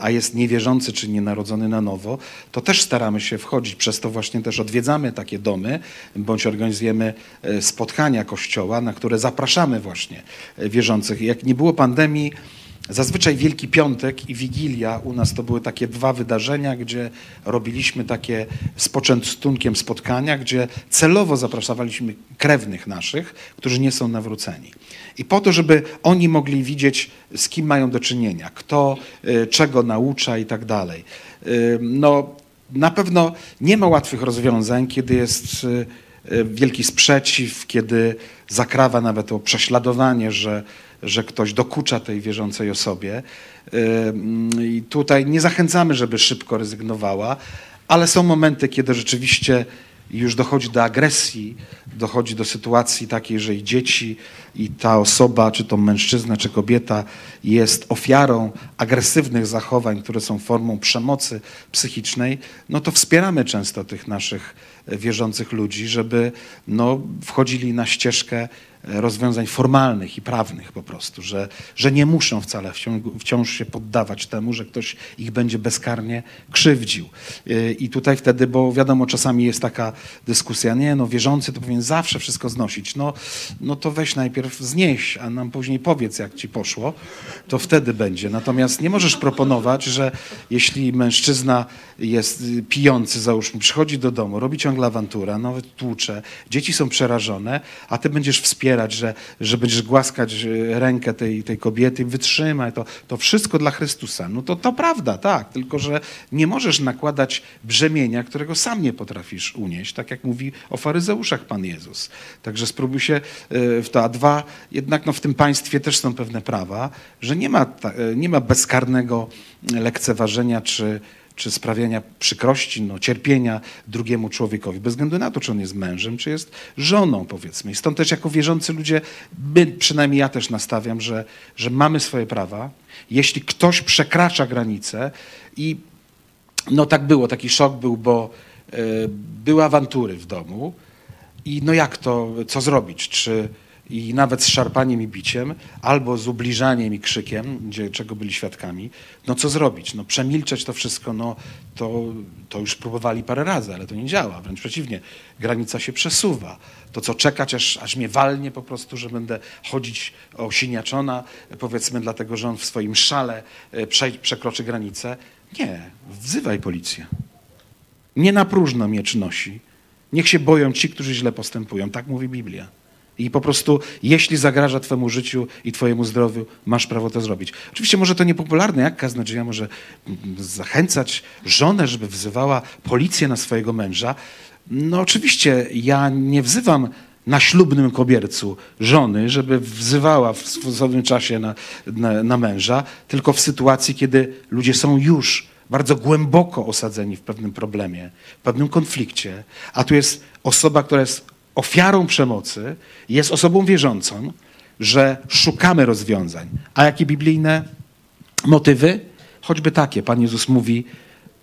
a jest niewierzący, czy nienarodzony na nowo, to też staramy się wchodzić. Przez to właśnie też odwiedzamy takie domy, bądź organizujemy e, spotkania kościoła, na które zapraszamy właśnie e, wierzących. Jak nie było pandemii, Zazwyczaj Wielki Piątek i Wigilia u nas to były takie dwa wydarzenia, gdzie robiliśmy takie z poczęstunkiem spotkania, gdzie celowo zapraszaliśmy krewnych naszych, którzy nie są nawróceni. I po to, żeby oni mogli widzieć, z kim mają do czynienia, kto y, czego naucza i tak dalej. No, na pewno nie ma łatwych rozwiązań, kiedy jest y, y, wielki sprzeciw, kiedy zakrawa nawet o prześladowanie, że, że ktoś dokucza tej wierzącej osobie. I tutaj nie zachęcamy, żeby szybko rezygnowała, ale są momenty, kiedy rzeczywiście już dochodzi do agresji, dochodzi do sytuacji takiej, że i dzieci, i ta osoba, czy to mężczyzna, czy kobieta, jest ofiarą agresywnych zachowań, które są formą przemocy psychicznej, no to wspieramy często tych naszych e, wierzących ludzi, żeby no, wchodzili na ścieżkę rozwiązań formalnych i prawnych po prostu, że, że nie muszą wcale wciąż, wciąż się poddawać temu, że ktoś ich będzie bezkarnie krzywdził. Yy, I tutaj wtedy, bo wiadomo, czasami jest taka dyskusja, nie no, wierzący to powinien zawsze wszystko znosić. No, no to weź najpierw znieś, a nam później powiedz, jak ci poszło, to wtedy będzie. Natomiast nie możesz proponować, że jeśli mężczyzna jest y, pijący, załóżmy, przychodzi do domu, robi ciągle awanturę, nawet tłucze, dzieci są przerażone, a ty będziesz wspierać, że, że będziesz głaskać y, rękę tej, tej kobiety, wytrzymaj to, to wszystko dla Chrystusa. No to to prawda, tak, tylko że nie możesz nakładać brzemienia, którego sam nie potrafisz unieść, tak jak mówi o faryzeuszach Pan Jezus. Także spróbuj się y, w to, a dwa, jednak no, w tym państwie też są pewne prawa, że nie ma, y, nie ma bezkarnego lekceważenia czy czy sprawiania przykrości, no, cierpienia drugiemu człowiekowi, bez względu na to, czy on jest mężem, czy jest żoną, powiedzmy. I stąd też jako wierzący ludzie, my, przynajmniej ja też nastawiam, że, że mamy swoje prawa. Jeśli ktoś przekracza granice i no tak było, taki szok był, bo e, były awantury w domu i no jak to, co zrobić? Czy i nawet z szarpaniem i biciem, albo z ubliżaniem i krzykiem, gdzie, czego byli świadkami, no co zrobić? No przemilczeć to wszystko, no to, to już próbowali parę razy, ale to nie działa, wręcz przeciwnie, granica się przesuwa. To co czekać, aż, aż mnie walnie po prostu, że będę chodzić osiniaczona, powiedzmy dlatego, że on w swoim szale e, prze, przekroczy granicę. Nie, wzywaj policję. Nie na próżno miecz nosi. Niech się boją ci, którzy źle postępują. Tak mówi Biblia. I po prostu, jeśli zagraża Twojemu życiu i Twojemu zdrowiu, masz prawo to zrobić. Oczywiście może to niepopularne, jak kaznodzieja może mm, zachęcać żonę, żeby wzywała policję na swojego męża. No oczywiście, ja nie wzywam na ślubnym kobiercu żony, żeby wzywała w stosownym czasie na, na, na męża, tylko w sytuacji, kiedy ludzie są już bardzo głęboko osadzeni w pewnym problemie, w pewnym konflikcie, a tu jest osoba, która jest ofiarą przemocy, jest osobą wierzącą, że szukamy rozwiązań. A jakie biblijne motywy? Choćby takie. Pan Jezus mówi: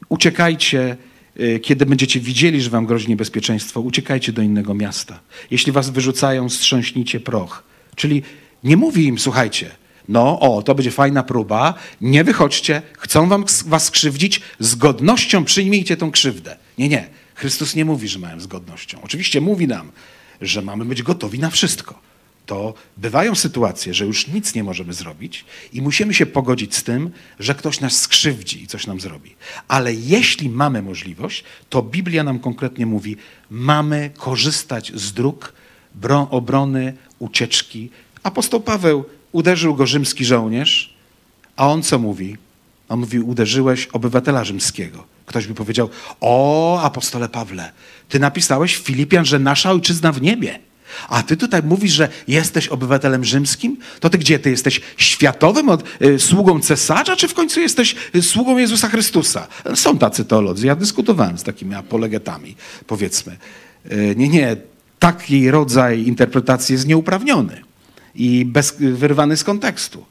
uciekajcie, y, kiedy będziecie widzieli, że wam grozi niebezpieczeństwo, uciekajcie do innego miasta. Jeśli was wyrzucają, strząśnijcie proch. Czyli nie mówi im, słuchajcie, no o, to będzie fajna próba, nie wychodźcie, chcą wam, was skrzywdzić, z godnością przyjmijcie tą krzywdę. Nie, nie. Chrystus nie mówi, że mają z godnością. Oczywiście mówi nam, że mamy być gotowi na wszystko. To bywają sytuacje, że już nic nie możemy zrobić i musimy się pogodzić z tym, że ktoś nas skrzywdzi i coś nam zrobi. Ale jeśli mamy możliwość, to Biblia nam konkretnie mówi, mamy korzystać z dróg obrony, ucieczki. Apostoł Paweł uderzył go rzymski żołnierz, a on co mówi? On mówi, uderzyłeś obywatela rzymskiego. Ktoś by powiedział, o apostole Pawle, ty napisałeś w Filipian, że nasza ojczyzna w niebie. A ty tutaj mówisz, że jesteś obywatelem rzymskim? To ty gdzie? Ty jesteś światowym od, y, sługą cesarza, czy w końcu jesteś y, sługą Jezusa Chrystusa? Są tacy teolodzy. Ja dyskutowałem z takimi apolegetami, powiedzmy. Y, nie, nie. Taki rodzaj interpretacji jest nieuprawniony i bez, wyrwany z kontekstu.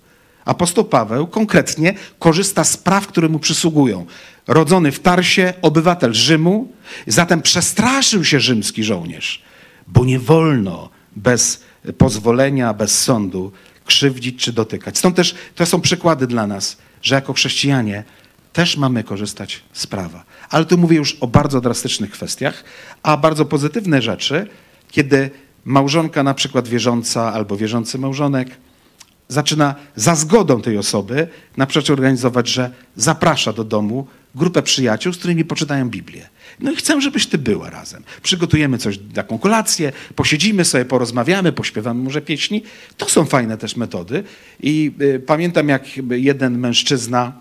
Apostoł Paweł konkretnie korzysta z praw, które mu przysługują. Rodzony w Tarsie, obywatel Rzymu, zatem przestraszył się rzymski żołnierz, bo nie wolno bez pozwolenia, bez sądu krzywdzić czy dotykać. Stąd też to są przykłady dla nas, że jako chrześcijanie też mamy korzystać z prawa. Ale tu mówię już o bardzo drastycznych kwestiach, a bardzo pozytywne rzeczy, kiedy małżonka na przykład wierząca albo wierzący małżonek zaczyna za zgodą tej osoby na przykład organizować, że zaprasza do domu grupę przyjaciół, z którymi poczytają Biblię. No i chcę, żebyś ty była razem. Przygotujemy coś, taką kolację, posiedzimy sobie, porozmawiamy, pośpiewamy może pieśni. To są fajne też metody. I y, pamiętam, jak jeden mężczyzna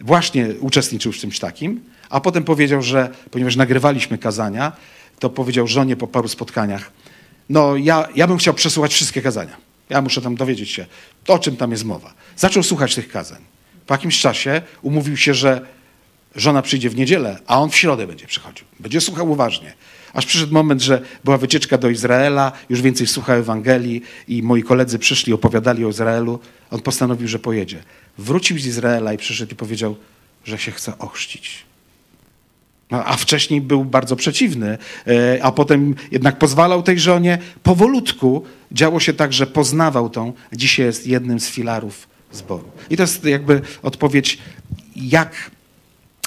właśnie uczestniczył w czymś takim, a potem powiedział, że ponieważ nagrywaliśmy kazania, to powiedział żonie po paru spotkaniach, no ja, ja bym chciał przesłuchać wszystkie kazania. Ja muszę tam dowiedzieć się, o czym tam jest mowa. Zaczął słuchać tych kazań. Po jakimś czasie umówił się, że żona przyjdzie w niedzielę, a on w środę będzie przychodził. Będzie słuchał uważnie. Aż przyszedł moment, że była wycieczka do Izraela, już więcej słuchał Ewangelii i moi koledzy przyszli, opowiadali o Izraelu. On postanowił, że pojedzie. Wrócił z Izraela i przyszedł i powiedział, że się chce ochrzcić. A wcześniej był bardzo przeciwny, e, a potem jednak pozwalał tej żonie. Powolutku działo się tak, że poznawał tą. Dzisiaj jest jednym z filarów zboru. I to jest jakby odpowiedź, jak,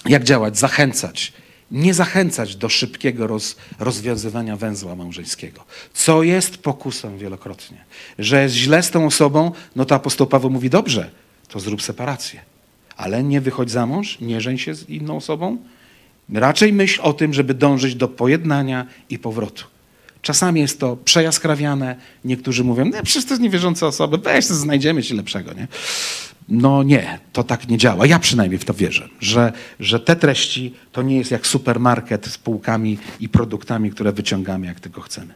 jak działać, zachęcać. Nie zachęcać do szybkiego roz, rozwiązywania węzła małżeńskiego. Co jest pokusą wielokrotnie. Że jest źle z tą osobą, no to apostoł Paweł mówi, dobrze, to zrób separację. Ale nie wychodź za mąż, nie żeń się z inną osobą, Raczej myśl o tym, żeby dążyć do pojednania i powrotu. Czasami jest to przejaskrawiane. Niektórzy mówią, nie, przecież to jest niewierząca osoba, weź, znajdziemy ci lepszego. Nie? No nie, to tak nie działa. Ja przynajmniej w to wierzę, że, że te treści to nie jest jak supermarket z półkami i produktami, które wyciągamy, jak tylko chcemy.